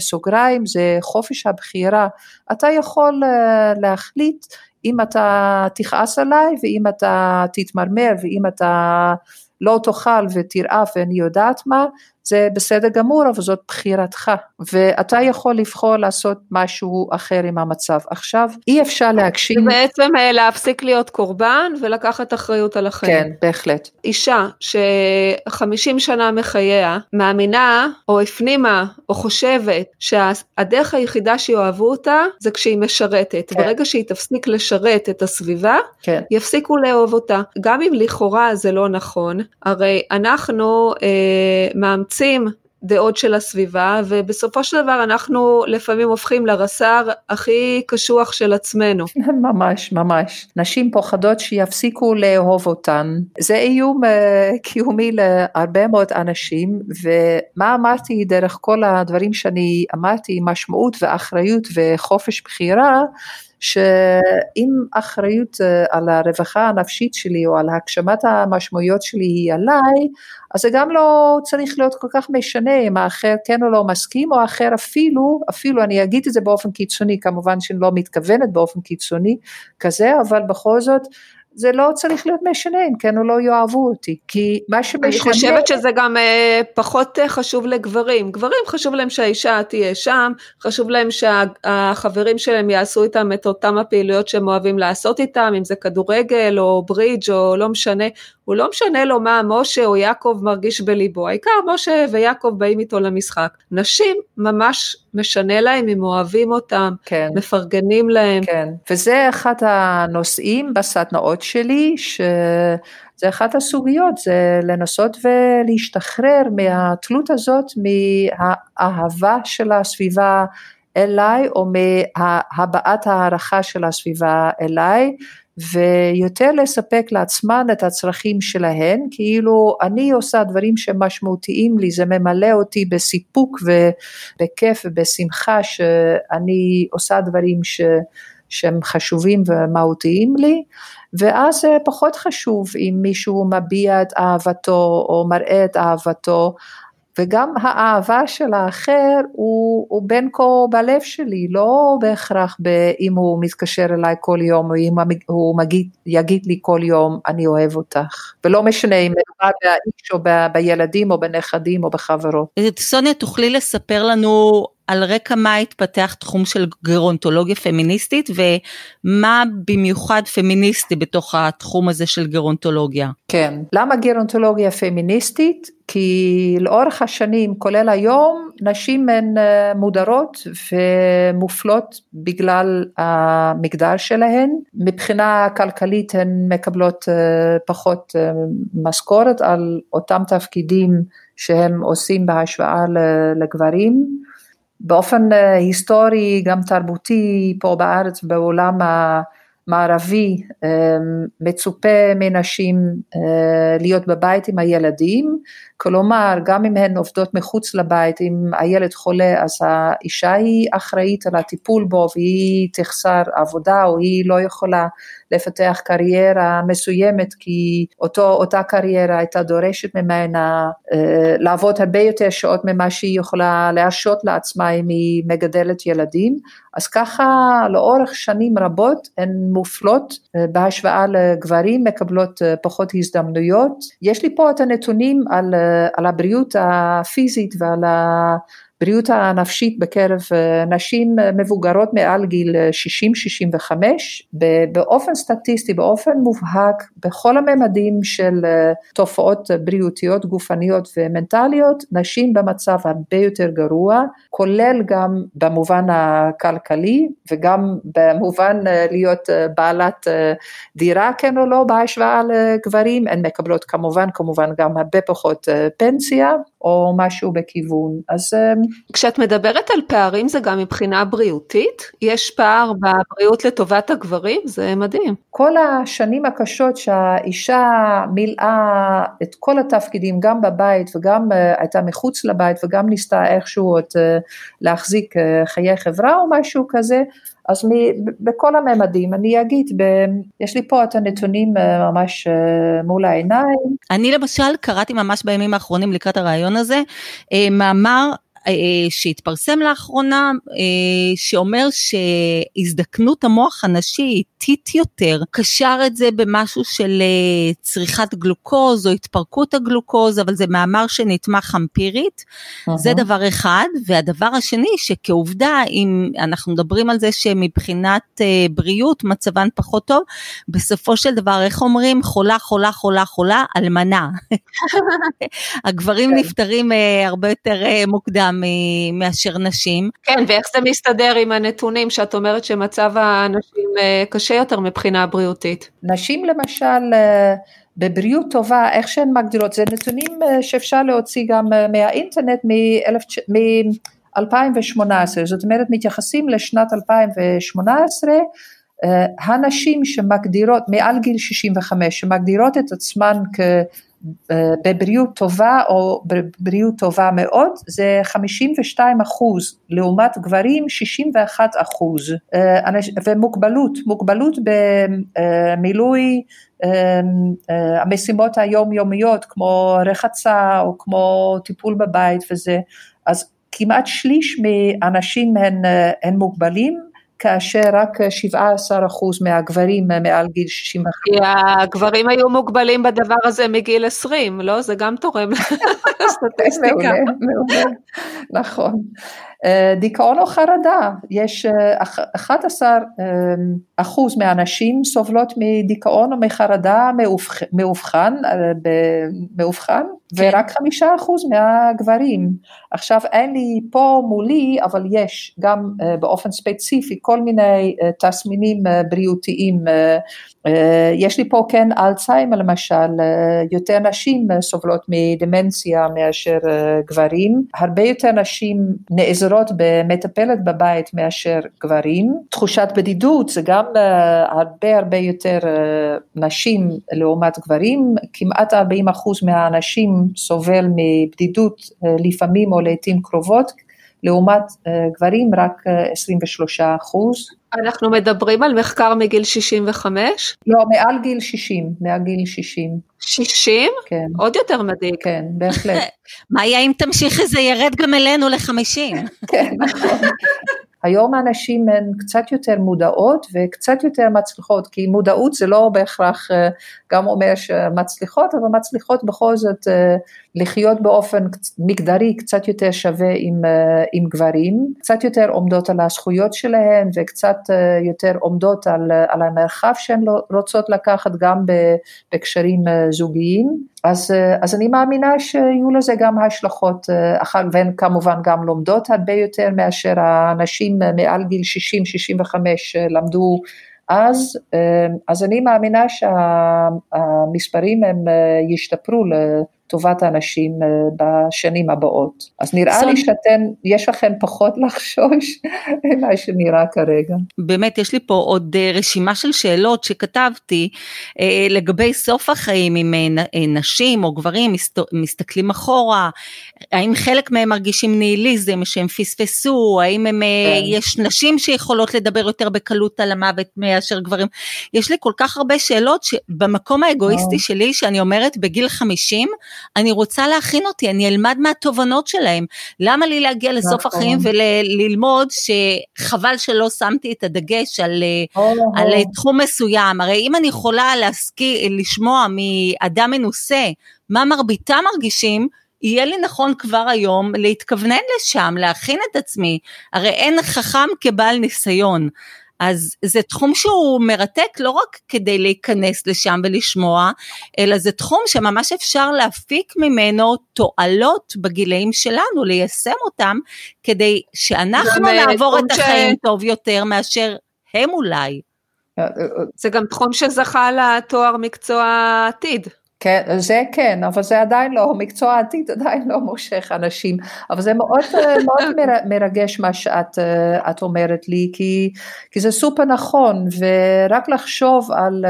בסוגריים זה חופש הבחירה. אתה יכול אה, להחליט אם אתה תכעס עליי ואם אתה תתמרמר ואם אתה לא תאכל ותרעף ואני יודעת מה, זה בסדר גמור, אבל זאת בחירתך, ואתה יכול לבחור לעשות משהו אחר עם המצב. עכשיו, אי אפשר להגשים... זה בעצם אה, להפסיק להיות קורבן ולקחת אחריות על החיים. כן, בהחלט. אישה שחמישים שנה מחייה מאמינה או הפנימה או חושבת שהדרך היחידה שיאהבו אותה זה כשהיא משרתת. כן. ברגע שהיא תפסיק לשרת את הסביבה, כן. יפסיקו לאהוב אותה. גם אם לכאורה זה לא נכון, הרי אנחנו אה, מאמצים מאמצים דעות של הסביבה ובסופו של דבר אנחנו לפעמים הופכים לרס"ר הכי קשוח של עצמנו. ממש ממש. נשים פוחדות שיפסיקו לאהוב אותן. זה איום uh, קיומי להרבה מאוד אנשים ומה אמרתי דרך כל הדברים שאני אמרתי משמעות ואחריות וחופש בחירה שאם אחריות אה, על הרווחה הנפשית שלי או על הגשמת המשמעויות שלי היא עליי, אז זה גם לא צריך להיות כל כך משנה אם האחר כן או לא מסכים, או האחר אפילו, אפילו אני אגיד את זה באופן קיצוני, כמובן שאני לא מתכוונת באופן קיצוני כזה, אבל בכל זאת זה לא צריך להיות משנה אם כן או לא יאהבו אותי, כי מה שמשנה... אני חושבת שזה גם אה, פחות אה, חשוב לגברים, גברים חשוב להם שהאישה תהיה שם, חשוב להם שהחברים שלהם יעשו איתם את אותם הפעילויות שהם אוהבים לעשות איתם, אם זה כדורגל או ברידג' או לא משנה, הוא לא משנה לו מה משה או יעקב מרגיש בליבו, העיקר משה ויעקב באים איתו למשחק. נשים ממש משנה להם אם אוהבים אותם, כן. מפרגנים להם. כן, וזה אחד הנושאים בסדנאות שלי, שזה אחת הסוגיות, זה לנסות ולהשתחרר מהתלות הזאת, מהאהבה של הסביבה אליי, או מהבעת הערכה של הסביבה אליי, ויותר לספק לעצמן את הצרכים שלהן, כאילו אני עושה דברים שמשמעותיים לי, זה ממלא אותי בסיפוק ובכיף ובשמחה שאני עושה דברים ש... שהם חשובים ומהותיים לי, ואז פחות חשוב אם מישהו מביע את אהבתו או מראה את אהבתו, וגם האהבה של האחר הוא, הוא בין כה בלב שלי, לא בהכרח אם הוא מתקשר אליי כל יום או אם הוא מגיד, יגיד לי כל יום אני אוהב אותך, ולא משנה אם מדובר באיש או ב, בילדים או בנכדים או בחברות. סוניה, תוכלי לספר לנו על רקע מה התפתח תחום של גרונטולוגיה פמיניסטית ומה במיוחד פמיניסטי בתוך התחום הזה של גרונטולוגיה. כן, למה גרונטולוגיה פמיניסטית? כי לאורך השנים, כולל היום, נשים הן אה, מודרות ומופלות בגלל המגדר שלהן. מבחינה כלכלית הן מקבלות אה, פחות אה, משכורת על אותם תפקידים שהם עושים בהשוואה לגברים. באופן אה, היסטורי גם תרבותי פה בארץ בעולם המערבי אה, מצופה מנשים אה, להיות בבית עם הילדים כלומר, גם אם הן עובדות מחוץ לבית, אם הילד חולה, אז האישה היא אחראית על הטיפול בו והיא תחסר עבודה או היא לא יכולה לפתח קריירה מסוימת כי אותו, אותה קריירה הייתה דורשת ממנה אה, לעבוד הרבה יותר שעות ממה שהיא יכולה להרשות לעצמה אם היא מגדלת ילדים, אז ככה לאורך שנים רבות הן מופלות אה, בהשוואה לגברים, מקבלות אה, פחות הזדמנויות. יש לי פה את הנתונים על אה, על הבריאות הפיזית ועל הבריאות הנפשית בקרב אה, נשים מבוגרות מעל גיל 60-65 באופן סטטיסטי, באופן מובהק, בכל הממדים של אה, תופעות בריאותיות, גופניות ומנטליות, נשים במצב הרבה יותר גרוע, כולל גם במובן הכלכלי וגם במובן אה, להיות בעלת דירה כן או לא בהשוואה לגברים, הן מקבלות כמובן כמובן גם הרבה פחות פנסיה או משהו בכיוון. אז... אמ, כשאת מדברת על פערים זה גם מבחינה בריאותית? יש פער בבריאות לטובת הגברים? זה מדהים. כל השנים הקשות שהאישה מילאה את כל התפקידים, גם בבית וגם uh, הייתה מחוץ לבית וגם ניסתה איכשהו את, uh, להחזיק uh, חיי חברה או משהו כזה, אז מ, בכל הממדים, אני אגיד, ב, יש לי פה את הנתונים אה, ממש אה, מול העיניים. אני למשל קראתי ממש בימים האחרונים לקראת הרעיון הזה, אה, מאמר שהתפרסם לאחרונה, אה, שאומר שהזדקנות המוח הנשי איטית יותר, קשר את זה במשהו של אה, צריכת גלוקוז או התפרקות הגלוקוז, אבל זה מאמר שנתמך אמפירית, uh-huh. זה דבר אחד, והדבר השני שכעובדה, אם אנחנו מדברים על זה שמבחינת בריאות מצבן פחות טוב, בסופו של דבר, איך אומרים, חולה, חולה, חולה, חולה, אלמנה. הגברים כן. נפטרים הרבה יותר מוקדם. מאשר נשים. כן, ואיך זה מסתדר עם הנתונים שאת אומרת שמצב הנשים אה, קשה יותר מבחינה בריאותית? נשים למשל אה, בבריאות טובה, איך שהן מגדירות, זה נתונים אה, שאפשר להוציא גם מהאינטרנט מ-2018, זאת אומרת מתייחסים לשנת 2018, הנשים שמגדירות, מעל גיל 65, שמגדירות את עצמן כ... בבריאות טובה או בבריאות טובה מאוד זה 52 אחוז. לעומת גברים 61 אחוז. אה, ומוגבלות, מוגבלות במילוי אה, אה, המשימות היומיומיות כמו רחצה או כמו טיפול בבית וזה. אז כמעט שליש מהאנשים הם, הם מוגבלים כאשר רק 17 אחוז מהגברים מעל גיל 65. כי הגברים היו מוגבלים בדבר הזה מגיל 20, לא? זה גם תורם לסטטיסטיקה. נכון. אה, דיכאון או חרדה, יש 11 אה, אה, אחוז מהנשים סובלות מדיכאון או מחרדה מאובחן, מאובחן כן. ורק חמישה אחוז מהגברים. עכשיו אין לי פה מולי, אבל יש גם באופן ספציפי כל מיני תסמינים בריאותיים יש לי פה כן אלצהיימר למשל, יותר נשים סובלות מדמנציה מאשר גברים, הרבה יותר נשים נעזרות במטפלת בבית מאשר גברים, תחושת בדידות זה גם הרבה הרבה יותר נשים לעומת גברים, כמעט 40 אחוז מהנשים סובל מבדידות לפעמים או לעיתים קרובות, לעומת גברים רק 23 אחוז. אנחנו מדברים על מחקר מגיל 65? לא, מעל גיל 60, מעל גיל 60. 60? כן. עוד יותר מדאיג. כן, בהחלט. מה יהיה אם תמשיכי זה ירד גם אלינו ל-50? כן, נכון. היום הנשים הן קצת יותר מודעות וקצת יותר מצליחות, כי מודעות זה לא בהכרח גם אומר שמצליחות, אבל מצליחות בכל זאת לחיות באופן מגדרי קצת יותר שווה עם, עם גברים, קצת יותר עומדות על הזכויות שלהן וקצת יותר עומדות על, על המרחב שהן רוצות לקחת גם בקשרים זוגיים. אז, אז אני מאמינה שיהיו לזה גם השלכות, והן כמובן גם לומדות הרבה יותר מאשר האנשים מעל גיל 60-65 למדו אז, אז אני מאמינה שהמספרים הם ישתפרו לטובת האנשים אה, בשנים הבאות. אז נראה לי שאתן, יש לכם פחות לחשוש ממה שנראה כרגע. באמת, יש לי פה עוד אה, רשימה של שאלות שכתבתי אה, לגבי סוף החיים, אם נשים או גברים מסתכלים אחורה, האם חלק מהם מרגישים ניהיליזם שהם פספסו, האם הם, כן. יש נשים שיכולות לדבר יותר בקלות על המוות מאשר גברים, יש לי כל כך הרבה שאלות שבמקום האגואיסטי שלי, שאני אומרת בגיל 50, אני רוצה להכין אותי, אני אלמד מהתובנות שלהם. למה לי להגיע לסוף נכון. החיים וללמוד שחבל שלא שמתי את הדגש על, על תחום מסוים? הרי אם אני יכולה להסכי, לשמוע מאדם מנוסה מה מרביתם מרגישים, יהיה לי נכון כבר היום להתכוונן לשם, להכין את עצמי, הרי אין חכם כבעל ניסיון. אז זה תחום שהוא מרתק לא רק כדי להיכנס לשם ולשמוע, אלא זה תחום שממש אפשר להפיק ממנו תועלות בגילאים שלנו, ליישם אותם, כדי שאנחנו נעבור את החיים ש... טוב יותר מאשר הם אולי. זה גם תחום שזכה לתואר מקצוע עתיד. כן, זה כן, אבל זה עדיין לא, מקצוע העתיד עדיין לא מושך אנשים, אבל זה מאוד, מאוד מרגש מה שאת את אומרת לי, כי, כי זה סופר נכון, ורק לחשוב על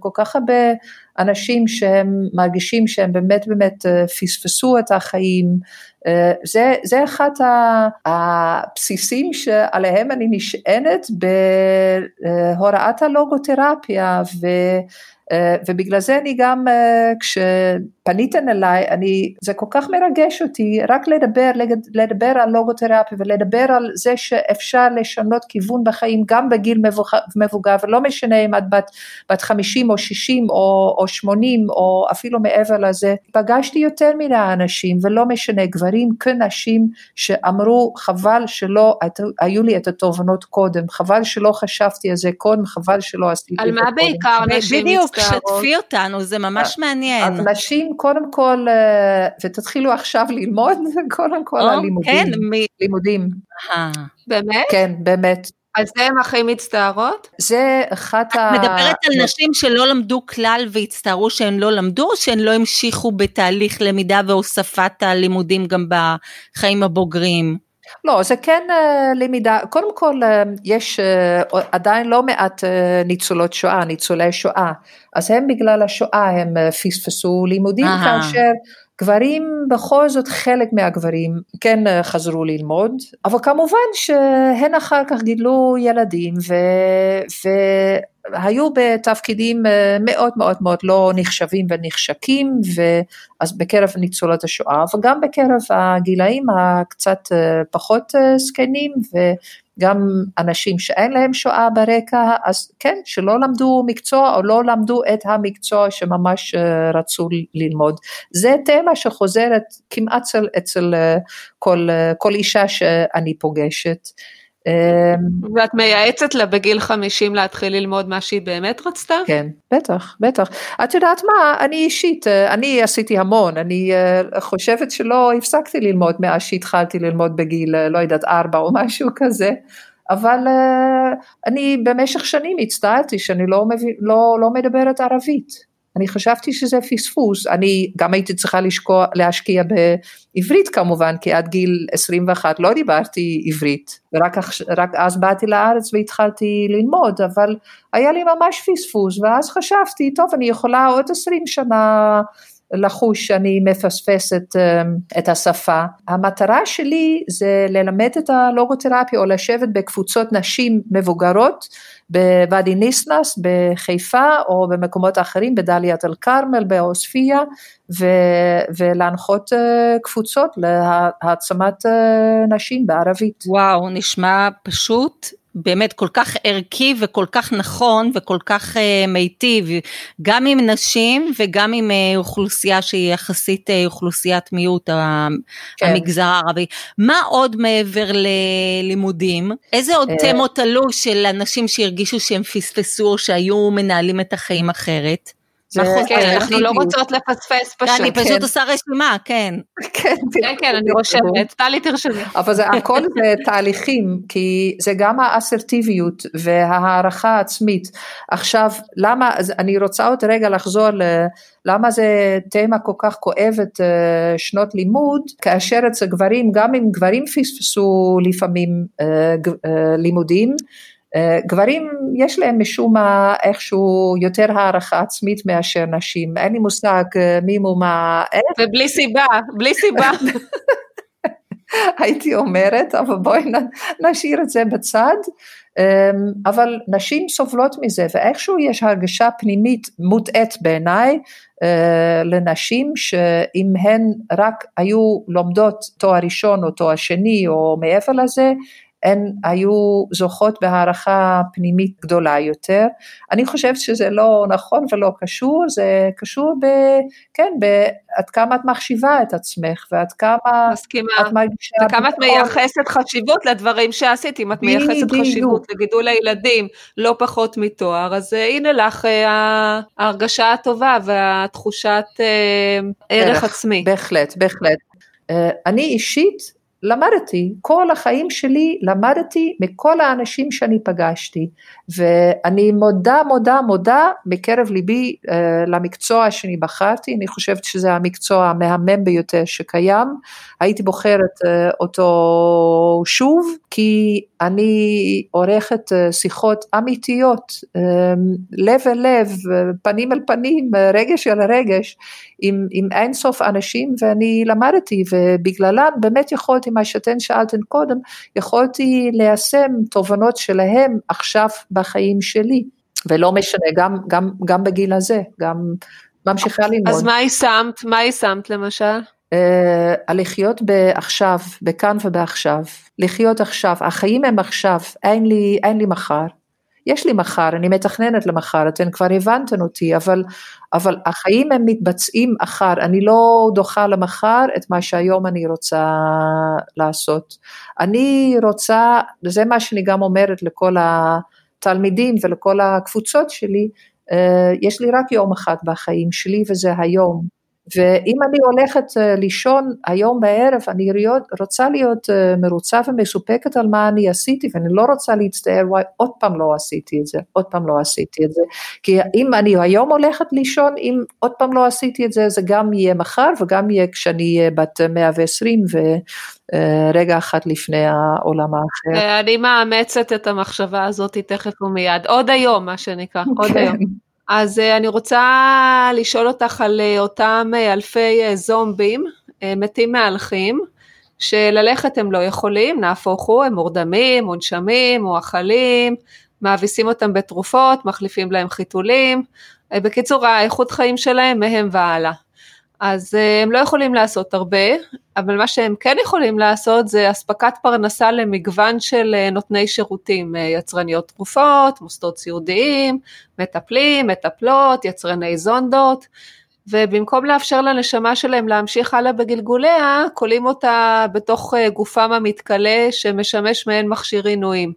כל כך הרבה אנשים שהם מרגישים שהם באמת באמת פספסו את החיים, זה, זה אחד הבסיסים שעליהם אני נשענת בהוראת הלוגותרפיה, ו... אה, ובגלל זה אני גם, אה, כשפניתן אליי, אני, זה כל כך מרגש אותי, רק לדבר, לדבר על לוגותרפיה ולדבר על זה שאפשר לשנות כיוון בחיים גם בגיל מבוגר, ולא משנה אם את בת, בת 50 או 60 או, או 80 או אפילו מעבר לזה, פגשתי יותר מדי אנשים, ולא משנה, גברים כנשים, שאמרו חבל שלא היו לי את התובנות קודם, חבל שלא חשבתי על זה קודם, חבל שלא עשיתי את זה קודם. על מה בעיקר נשים שתפי אותנו, זה ממש מעניין. אז נשים קודם כל, אה, ותתחילו עכשיו ללמוד, קודם כל הלימודים. כן, לימודים. אה. באמת? כן, באמת. על זה הן הכי מצטערות? זה אחת ה... את מדברת על נשים שלא למדו כלל והצטערו שהן לא למדו, או שהן לא המשיכו בתהליך למידה והוספת הלימודים גם בחיים הבוגרים? לא, זה כן uh, למידה, קודם כל uh, יש uh, עדיין לא מעט ניצולות שואה, ניצולי שואה, אז הם בגלל השואה הם פספסו לימודים. כאשר גברים, בכל זאת חלק מהגברים כן uh, חזרו ללמוד, אבל כמובן שהן אחר כך גידלו ילדים ו... ו היו בתפקידים אה, מאוד מאוד מאוד לא נחשבים ונחשקים, אז בקרב ניצולות השואה, וגם בקרב הגילאים הקצת אה, פחות אה, זקנים, וגם אנשים שאין להם שואה ברקע, אז כן, שלא למדו מקצוע או לא למדו את המקצוע שממש רצו ללמוד. זה תמה שחוזרת כמעט אצל, אצל כל, כל אישה שאני פוגשת. אמ, ואת מייעצת לה בגיל 50 להתחיל ללמוד מה שהיא באמת רצתה? כן, בטח, בטח. את יודעת מה, אני אישית, אה, אני עשיתי המון, אני אה, חושבת שלא הפסקתי ללמוד מאז שהתחלתי ללמוד בגיל, אה, לא יודעת, ארבע או משהו כזה. אבל אני במשך שנים הצטערתי שאני לא, מבין, לא, לא מדברת ערבית. אני חשבתי שזה פספוס, אני גם הייתי צריכה לשקוע, להשקיע בעברית כמובן, כי עד גיל 21 לא דיברתי עברית, ורק רק אז באתי לארץ והתחלתי ללמוד, אבל היה לי ממש פספוס, ואז חשבתי, טוב, אני יכולה עוד 20 שנה לחוש שאני מפספסת את השפה. המטרה שלי זה ללמד את הלוגותרפיה או לשבת בקבוצות נשים מבוגרות בוואדי ניסנס בחיפה או במקומות אחרים בדאלית אל כרמל בעוספיא ולהנחות קבוצות להעצמת נשים בערבית. וואו, נשמע פשוט באמת כל כך ערכי וכל כך נכון וכל כך uh, מיטיב, גם עם נשים וגם עם uh, אוכלוסייה שהיא יחסית uh, אוכלוסיית מיעוט, כן. המגזר הערבי. מה עוד מעבר ללימודים? איזה עוד תמות עלו של אנשים שהרגישו שהם פספסו או שהיו מנהלים את החיים אחרת? זה כן, אנחנו לא רוצות לפספס פשוט. אני פשוט עושה רשימה, כן. כן, כן, אני רושמת, טלי תרשמי. אבל זה הכל זה תהליכים, כי זה גם האסרטיביות וההערכה העצמית. עכשיו, למה, אני רוצה עוד רגע לחזור ל... למה זה תמה כל כך כואבת שנות לימוד, כאשר אצל גברים, גם אם גברים פספסו לפעמים לימודים, אה, גברים יש להם משום מה איכשהו יותר הערכה עצמית מאשר נשים, אין לי מושג אה, מי מו מה איך. ובלי סיבה, בלי סיבה. הייתי אומרת, אבל בואי נשאיר את זה בצד. אבל נשים סובלות מזה ואיכשהו יש הרגשה פנימית מוטעית בעיניי אה, לנשים שאם הן רק היו לומדות תואר ראשון או תואר שני או מעבר לזה הן היו זוכות בהערכה פנימית גדולה יותר. אני חושבת שזה לא נכון ולא קשור, זה קשור ב... כן, בעד כמה את מחשיבה את עצמך ועד כמה מסכימה. את מרגישה... וכמה את מייחסת חשיבות לדברים שעשית, אם את מייחסת חשיבות לגידול הילדים לא פחות מתואר, אז uh, הנה לך uh, ההרגשה הטובה והתחושת uh, ערך עצמי. בהחלט, בהחלט. אני אישית למדתי, כל החיים שלי למדתי מכל האנשים שאני פגשתי ואני מודה מודה מודה בקרב ליבי uh, למקצוע שאני בחרתי, אני חושבת שזה המקצוע המהמם ביותר שקיים, הייתי בוחרת uh, אותו שוב כי אני עורכת uh, שיחות אמיתיות, uh, לב אל לב, פנים אל פנים, רגש אל רגש עם, עם אינסוף אנשים ואני למדתי ובגללם באמת יכולתי, מה שאתן שאלתן קודם, יכולתי ליישם תובנות שלהם עכשיו בחיים שלי ולא משנה, גם, גם, גם בגיל הזה, גם ממשיכה ללמוד. אז מה יישמת? מה יישמת למשל? Uh, לחיות בעכשיו, בכאן ובעכשיו, לחיות עכשיו, החיים הם עכשיו, אין לי, אין לי מחר. יש לי מחר, אני מתכננת למחר, אתן כבר הבנתן אותי, אבל, אבל החיים הם מתבצעים אחר, אני לא דוחה למחר את מה שהיום אני רוצה לעשות. אני רוצה, זה מה שאני גם אומרת לכל התלמידים ולכל הקבוצות שלי, אה, יש לי רק יום אחד בחיים שלי וזה היום. ואם אני הולכת אה, לישון היום בערב, אני רוצה להיות אה, מרוצה ומסופקת על מה אני עשיתי, ואני לא רוצה להצטער, וואי, עוד פעם לא עשיתי את זה, עוד פעם לא עשיתי את זה. כי אם אני היום הולכת לישון, אם עוד פעם לא עשיתי את זה, זה גם יהיה מחר וגם יהיה כשאני אהיה בת 120 ורגע אה, אחת לפני העולם האחר. אני מאמצת את המחשבה הזאת תכף ומיד, עוד היום מה שנקרא, עוד כן. היום. אז אה, אני רוצה לשאול אותך על אה, אותם אה, אלפי זומבים, מתים מהלכים, שללכת הם לא יכולים, נהפוך הוא, הם מורדמים, מונשמים, מואכלים, מאביסים אותם בתרופות, מחליפים להם חיתולים, בקיצור האיכות חיים שלהם מהם והלאה. אז אה, הם לא יכולים לעשות הרבה, אבל מה שהם כן יכולים לעשות זה אספקת פרנסה למגוון של אה, נותני שירותים, אה, יצרניות תרופות, מוסדות סיעודיים, מטפלים, מטפלות, יצרני זונדות, ובמקום לאפשר לנשמה שלהם להמשיך הלאה בגלגוליה, כולים אותה בתוך גופם המתכלה שמשמש מעין מכשיר עינויים.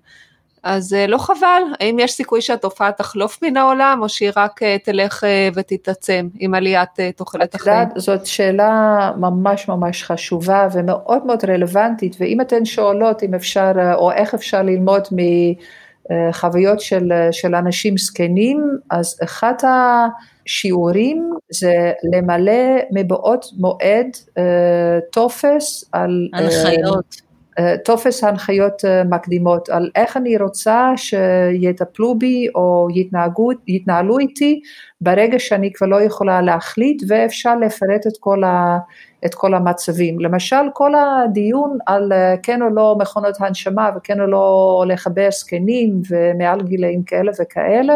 אז אה, לא חבל, האם יש סיכוי שהתופעה תחלוף מן העולם, או שהיא רק אה, תלך אה, ותתעצם עם עליית תוחלת החיים? את יודעת, זאת שאלה ממש ממש חשובה ומאוד מאוד רלוונטית, ואם אתן שואלות אם אפשר, או איך אפשר ללמוד מחוויות של, של אנשים זקנים, אז אחד השיעורים זה למלא מבעוד מועד טופס על... הנחיות. טופס הנחיות מקדימות על איך אני רוצה שיטפלו בי או יתנהגו, יתנהלו איתי ברגע שאני כבר לא יכולה להחליט ואפשר לפרט את כל, ה, את כל המצבים. למשל כל הדיון על כן או לא מכונות הנשמה וכן או לא לחבר זקנים ומעל גילאים כאלה וכאלה,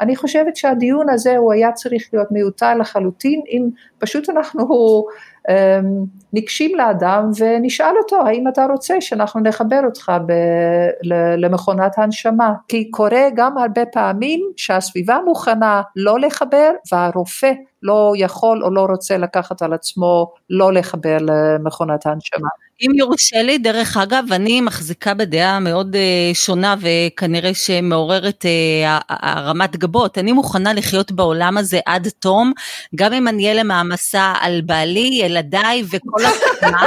אני חושבת שהדיון הזה הוא היה צריך להיות מיותר לחלוטין אם פשוט אנחנו אמ, ניגשים לאדם ונשאל אותו האם אתה רוצה שאנחנו נחבר אותך ב- למכונת הנשמה כי קורה גם הרבה פעמים שהסביבה מוכנה לא לחבר והרופא לא יכול או לא רוצה לקחת על עצמו לא לחבר למכונת ההנשמה. אם יורשה לי, דרך אגב, אני מחזיקה בדעה מאוד uh, שונה וכנראה שמעוררת uh, הרמת גבות. אני מוכנה לחיות בעולם הזה עד תום, גם אם אני אהיה למעמסה על בעלי, ילדיי וכל הזמן.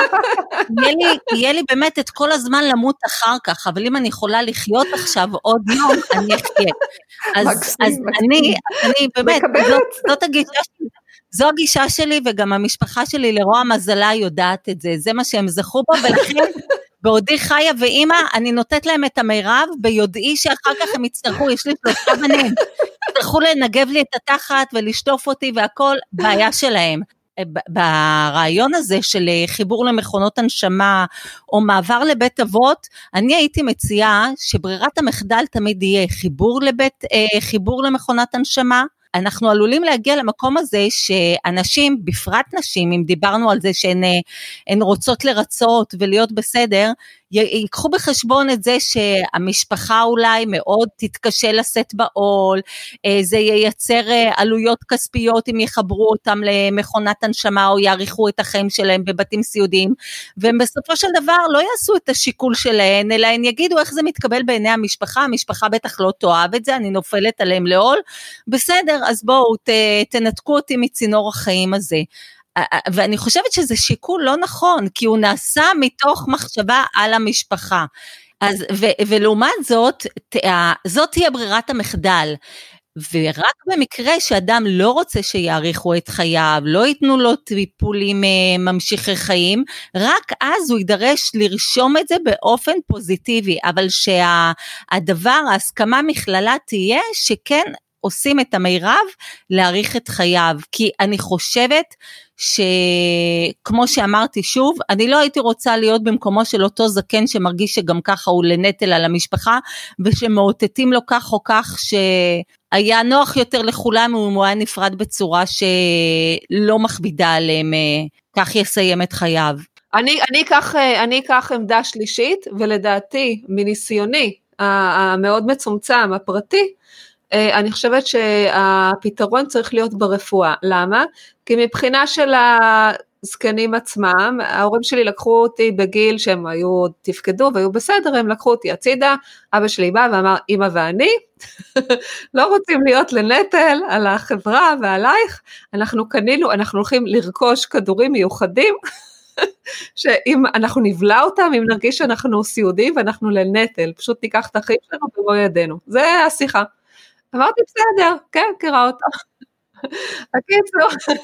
יהיה, לי, יהיה לי באמת את כל הזמן למות אחר כך, אבל אם אני יכולה לחיות עכשיו עוד יום, אני אחיה. אז, מקסים, אז מקסים. אני, אני באמת, זאת, זאת הגישה שלי. זו הגישה שלי וגם המשפחה שלי לרוע מזלה יודעת את זה, זה מה שהם זכו בו ולכן בעודי חיה ואימא אני נותנת להם את המירב ביודעי שאחר כך הם יצטרכו, יש לי שלושה בנים, יצטרכו לנגב לי את התחת ולשטוף אותי והכל בעיה שלהם. ברעיון הזה של חיבור למכונות הנשמה או מעבר לבית אבות, אני הייתי מציעה שברירת המחדל תמיד יהיה חיבור לבית, אה, חיבור למכונת הנשמה, אנחנו עלולים להגיע למקום הזה שאנשים, בפרט נשים, אם דיברנו על זה שהן רוצות לרצות ולהיות בסדר, ייקחו בחשבון את זה שהמשפחה אולי מאוד תתקשה לשאת בעול, אה, זה ייצר אה, עלויות כספיות אם יחברו אותם למכונת הנשמה או יאריכו את החיים שלהם בבתים סיעודיים, והם בסופו של דבר לא יעשו את השיקול שלהן, אלא הן יגידו איך זה מתקבל בעיני המשפחה, המשפחה בטח לא תאהב את זה, אני נופלת עליהם לעול, בסדר, אז בואו תנתקו אותי מצינור החיים הזה. ואני חושבת שזה שיקול לא נכון, כי הוא נעשה מתוך מחשבה על המשפחה. אז, ו, ולעומת זאת, זאת תהיה ברירת המחדל. ורק במקרה שאדם לא רוצה שיאריכו את חייו, לא ייתנו לו טיפולים אה, ממשיכי חיים, רק אז הוא יידרש לרשום את זה באופן פוזיטיבי, אבל שהדבר, ההסכמה מכללה תהיה שכן עושים את המירב להאריך את חייו, כי אני חושבת שכמו שאמרתי שוב, אני לא הייתי רוצה להיות במקומו של אותו זקן שמרגיש שגם ככה הוא לנטל על המשפחה, ושמאותתים לו כך או כך שהיה נוח יותר לכולם אם הוא היה נפרד בצורה שלא מכבידה עליהם, אה, כך יסיים את חייו. אני, אני, אקח, אה, אני אקח עמדה שלישית, ולדעתי, מניסיוני המאוד מצומצם, הפרטי, אני חושבת שהפתרון צריך להיות ברפואה. למה? כי מבחינה של הזקנים עצמם, ההורים שלי לקחו אותי בגיל שהם היו, תפקדו והיו בסדר, הם לקחו אותי הצידה, אבא שלי בא ואמר, אמא ואני לא רוצים להיות לנטל על החברה ועלייך, אנחנו קנינו, אנחנו הולכים לרכוש כדורים מיוחדים. שאם אנחנו נבלע אותם, אם נרגיש שאנחנו סיעודיים ואנחנו לנטל, פשוט ניקח את החיים שלנו במו ידינו. זה השיחה. אמרתי בסדר, כן, מכירה אותך. הקיצור,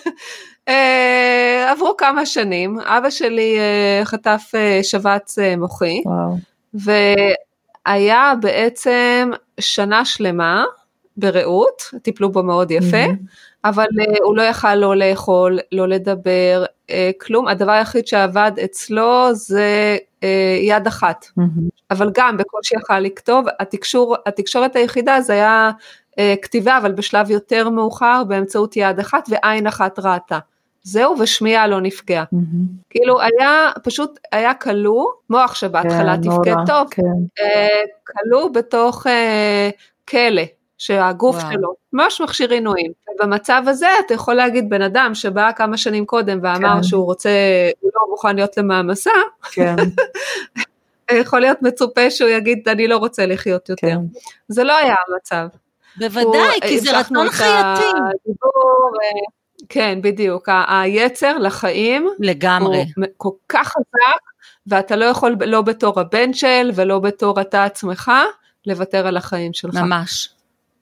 אה, עברו כמה שנים, אבא שלי אה, חטף אה, שבץ מוחי, והיה בעצם שנה שלמה ברעות, טיפלו בו מאוד יפה, אבל הוא לא יכל לא לאכול, לא לדבר, כלום, הדבר היחיד שעבד אצלו זה יד אחת, אבל גם בקושי יכל לכתוב, התקשור, התקשורת היחידה זה היה כתיבה אבל בשלב יותר מאוחר באמצעות יד אחת ועין אחת ראתה. זהו ושמיעה לא נפגעה. Mm-hmm. כאילו היה פשוט היה כלוא, מוח שבהתחלה כן, תפקד טוב, כן. אה, כלוא בתוך אה, כלא שהגוף וואו. שלו ממש מכשיר עינויים. במצב הזה אתה יכול להגיד בן אדם שבא כמה שנים קודם ואמר כן. שהוא רוצה, הוא לא מוכן להיות למעמסה, כן. יכול להיות מצופה שהוא יגיד אני לא רוצה לחיות יותר. כן. זה לא היה המצב. בוודאי, כי זה רצון חייתי. אה, כן, בדיוק, היצר לחיים, לגמרי, הוא כל כך חזק, ואתה לא יכול לא בתור הבן של ולא בתור אתה עצמך, לוותר על החיים שלך. ממש.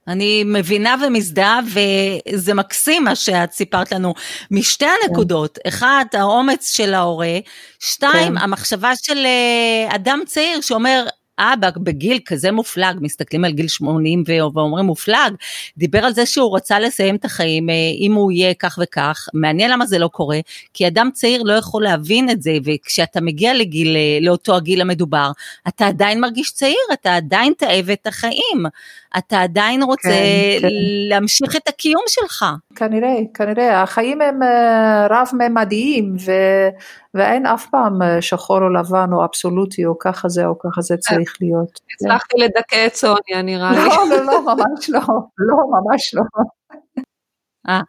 אני מבינה ומזדהה וזה מקסים מה שאת סיפרת לנו משתי. הנקודות, כן. אחד האומץ של ההורה, שתיים כן. המחשבה של אה, אדם צעיר שאומר אבא בגיל כזה מופלג, מסתכלים על גיל 80 ואומרים מופלג, דיבר על זה שהוא רצה לסיים את החיים אה, אם הוא יהיה כך וכך, מעניין למה זה לא קורה, כי אדם צעיר לא יכול להבין את זה, וכשאתה מגיע לגיל, אה, לאותו הגיל המדובר, אתה עדיין מרגיש צעיר, אתה עדיין תאהב את החיים, אתה עדיין רוצה כן, כן. להמשיך את הקיום שלך. כנראה, כנראה, החיים הם אה, רב-ממדיים ו... ואין אף פעם אה, שחור או לבן או אבסולוטי או ככה זה או ככה זה צריך להיות. הצלחתי לדכא את סוניה נראה לי. לא, לא, לא, ממש לא, לא, ממש לא. אה.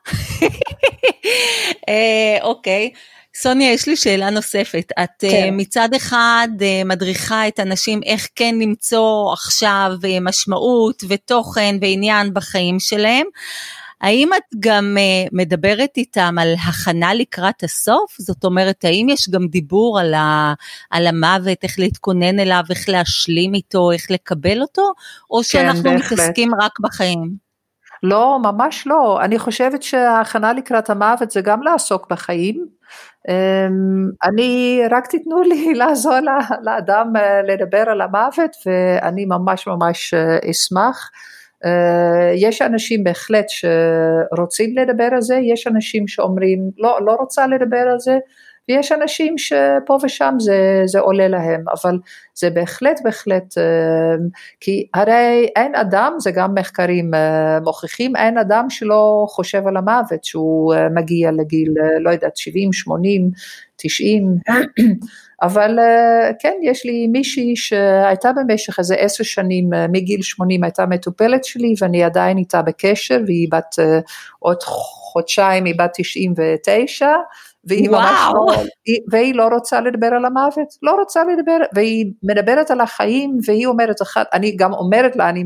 אוקיי. סוניה, יש לי שאלה נוספת. את כן. מצד אחד מדריכה את הנשים איך כן למצוא עכשיו משמעות ותוכן ועניין בחיים שלהם. האם את גם uh, מדברת איתם על הכנה לקראת הסוף? זאת אומרת, האם יש גם דיבור על, ה, על המוות, איך להתכונן אליו, איך להשלים איתו, איך לקבל אותו, או כן, שאנחנו בהחלט. מתעסקים רק בחיים? לא, ממש לא. אני חושבת שההכנה לקראת המוות זה גם לעסוק בחיים. אמ, אני, רק תיתנו לי לעזור לאדם אה, לדבר על המוות ואני ממש ממש אה, אשמח. אה, יש אנשים בהחלט שרוצים לדבר על זה, יש אנשים שאומרים לא, לא רוצה לדבר על זה, ויש אנשים שפה ושם זה, זה עולה להם, אבל זה בהחלט בהחלט, אה, כי הרי אין אדם, זה גם מחקרים אה, מוכיחים, אין אדם שלא חושב על המוות, שהוא מגיע לגיל, לא יודעת, 70, 80, 90, אבל אה, כן, יש לי מישהי שהייתה במשך איזה עשר שנים, אה, מגיל 80 הייתה מטופלת שלי ואני עדיין איתה בקשר והיא בת, אה, עוד חודשיים היא בת 99 והיא וואו. ממש לא, והיא לא רוצה לדבר על המוות, לא רוצה לדבר, והיא מדברת על החיים והיא אומרת אחת, אני גם אומרת לה, אני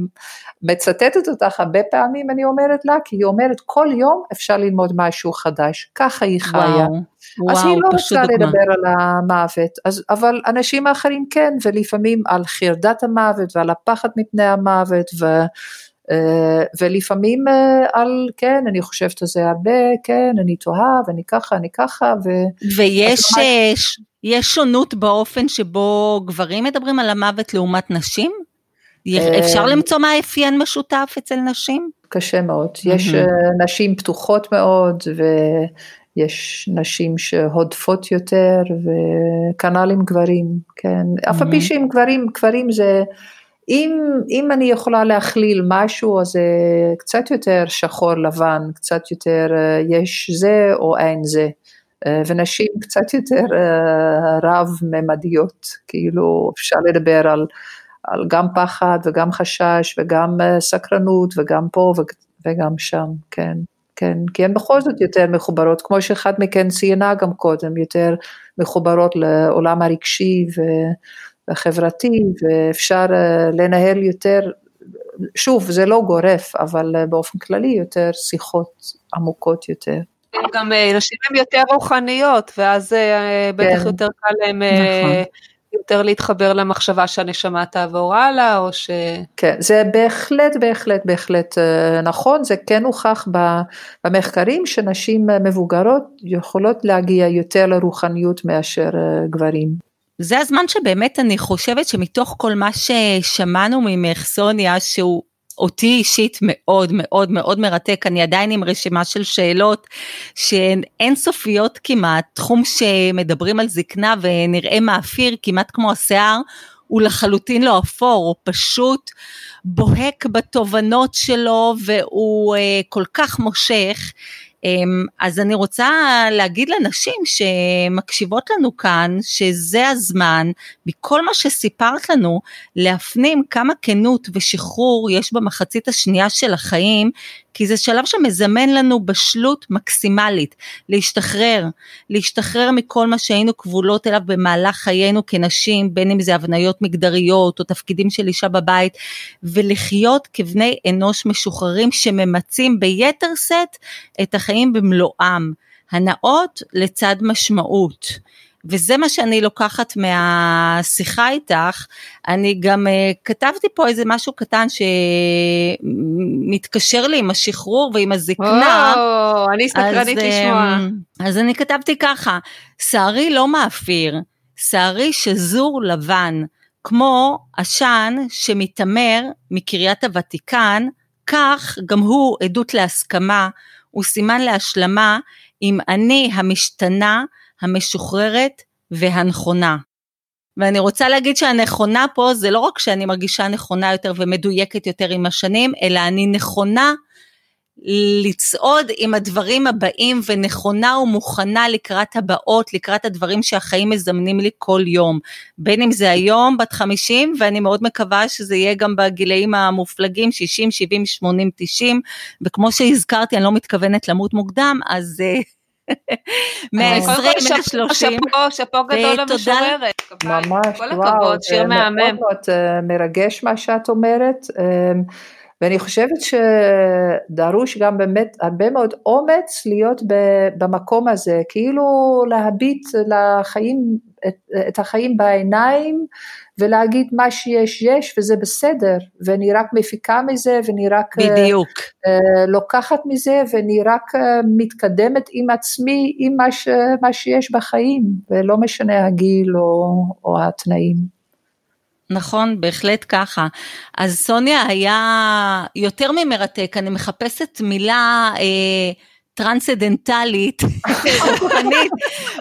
מצטטת אותך הרבה פעמים, אני אומרת לה, כי היא אומרת כל יום אפשר ללמוד משהו חדש, ככה היא חיה. וואו. אז היא לא רוצה לדבר על המוות, אז, אבל אנשים אחרים כן, ולפעמים על חרדת המוות ועל הפחד מפני המוות, ו, ולפעמים אה, על, כן, אני חושבת על זה הרבה, כן, אני תוהה, ואני ככה, אני ככה, ו... ויש אה, יש שונות באופן שבו גברים מדברים על המוות לעומת נשים? אפשר למצוא מאפיין משותף אצל נשים? קשה מאוד, יש נשים פתוחות מאוד, ו... יש נשים שהודפות יותר וכנ"ל עם גברים, כן, אף על פי שעם גברים, גברים זה, אם, אם אני יכולה להכליל משהו אז זה קצת יותר שחור לבן, קצת יותר אה, יש זה או אין זה, אה, ונשים קצת יותר אה, רב-ממדיות, כאילו אפשר לדבר על, על גם פחד וגם חשש וגם סקרנות וגם פה וגם שם, כן. כן, כי הן בכל זאת יותר מחוברות, כמו שאחד מכן ציינה גם קודם, יותר מחוברות לעולם הרגשי והחברתי, ואפשר אה, לנהל יותר, שוב, זה לא גורף, אבל אה, באופן כללי יותר שיחות עמוקות יותר. גם אה, נשים הן יותר רוחניות, ואז בטח כן. יותר קל להם נכון. יותר להתחבר למחשבה שהנשמה תעבור הלאה, או ש... כן, זה בהחלט, בהחלט, בהחלט נכון, זה כן הוכח במחקרים שנשים מבוגרות יכולות להגיע יותר לרוחניות מאשר גברים. זה הזמן שבאמת אני חושבת שמתוך כל מה ששמענו ממך סוניה שהוא אותי אישית מאוד מאוד מאוד מרתק, אני עדיין עם רשימה של שאלות שהן אינסופיות כמעט, תחום שמדברים על זקנה ונראה מאפיר כמעט כמו השיער, הוא לחלוטין לא אפור, הוא פשוט בוהק בתובנות שלו והוא uh, כל כך מושך. אמ, אז אני רוצה להגיד לנשים שמקשיבות לנו כאן, שזה הזמן, מכל מה שסיפרת לנו, להפנים כמה כנות ושחרור יש במחצית השנייה של החיים, כי זה שלב שמזמן לנו בשלות מקסימלית, להשתחרר, להשתחרר מכל מה שהיינו כבולות אליו במהלך חיינו כנשים, בין אם זה הבניות מגדריות או תפקידים של אישה בבית, ולחיות כבני אנוש משוחררים שממצים ביתר שאת את החיים במלואם, הנאות לצד משמעות. וזה מה שאני לוקחת מהשיחה איתך, אני גם uh, כתבתי פה איזה משהו קטן מתקשר לי עם השחרור ועם הזקנה. או, אני סקרנית לשמוע. אז אני כתבתי ככה, שערי לא מאפיר, שערי שזור לבן, כמו עשן שמתעמר מקריית הוותיקן, כך גם הוא עדות להסכמה, הוא סימן להשלמה עם אני המשתנה, המשוחררת והנכונה. ואני רוצה להגיד שהנכונה פה זה לא רק שאני מרגישה נכונה יותר ומדויקת יותר עם השנים, אלא אני נכונה לצעוד עם הדברים הבאים ונכונה ומוכנה לקראת הבאות, לקראת הדברים שהחיים מזמנים לי כל יום. בין אם זה היום בת 50 ואני מאוד מקווה שזה יהיה גם בגילאים המופלגים 60, 70, 80, 90 וכמו שהזכרתי אני לא מתכוונת למות מוקדם אז אה, מ-20 ל-30. שאפו גדול למשוררת. ממש, כל הכבוד, שיר מהמם. מאוד מאוד אה, מרגש מה שאת אומרת. אמ, ואני חושבת שדרוש גם באמת הרבה מאוד אומץ להיות במקום הזה, כאילו להביט לחיים, את, את החיים בעיניים ולהגיד מה שיש יש וזה בסדר, ואני רק מפיקה מזה ואני רק בדיוק. uh, לוקחת מזה ואני רק uh, מתקדמת עם עצמי עם מה, ש, מה שיש בחיים, ולא משנה הגיל או, או התנאים. נכון, בהחלט ככה. אז סוניה היה יותר ממרתק, אני מחפשת מילה אה, טרנסדנטלית, רוחנית,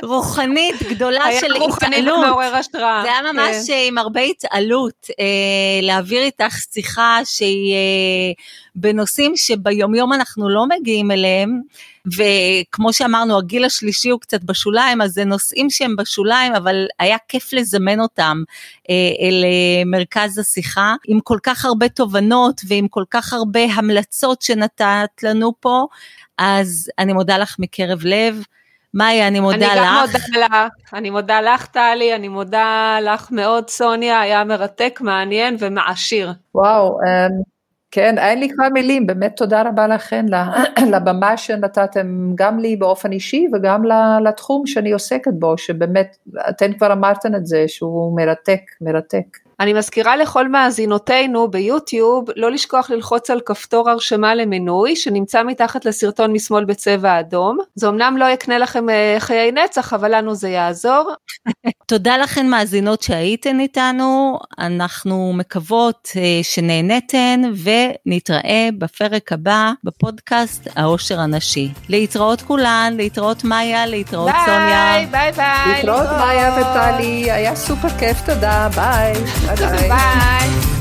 רוחנית גדולה של התעלות. היה רוחנית מעורר השראה. זה היה ממש כן. עם הרבה התעלות, אה, להעביר איתך שיחה שהיא אה, בנושאים שביומיום אנחנו לא מגיעים אליהם. וכמו שאמרנו, הגיל השלישי הוא קצת בשוליים, אז זה נושאים שהם בשוליים, אבל היה כיף לזמן אותם אה, אל אה, מרכז השיחה, עם כל כך הרבה תובנות ועם כל כך הרבה המלצות שנתת לנו פה, אז אני מודה לך מקרב לב. מאיה, אני מודה אני לך. אני גם מודה לך, אני מודה לך טלי, אני מודה לך מאוד סוניה, היה מרתק, מעניין ומעשיר. וואו, אמ, כן, אין לי כבר מילים, באמת תודה רבה לכן, לבמה שנתתם גם לי באופן אישי וגם לתחום שאני עוסקת בו, שבאמת, אתן כבר אמרתן את זה, שהוא מרתק, מרתק. אני מזכירה לכל מאזינותינו ביוטיוב לא לשכוח ללחוץ על כפתור הרשמה למנוי שנמצא מתחת לסרטון משמאל בצבע אדום. זה אמנם לא יקנה לכם אה, חיי נצח אבל לנו זה יעזור. תודה לכן מאזינות שהייתן איתנו, אנחנו מקוות אה, שנהנתן ונתראה בפרק הבא בפודקאסט האושר הנשי. להתראות כולן, להתראות מאיה, להתראות ביי, סוניה. ביי ביי ביי. להתראות מאיה וטלי, היה סופר כיף, תודה, ביי. 拜拜。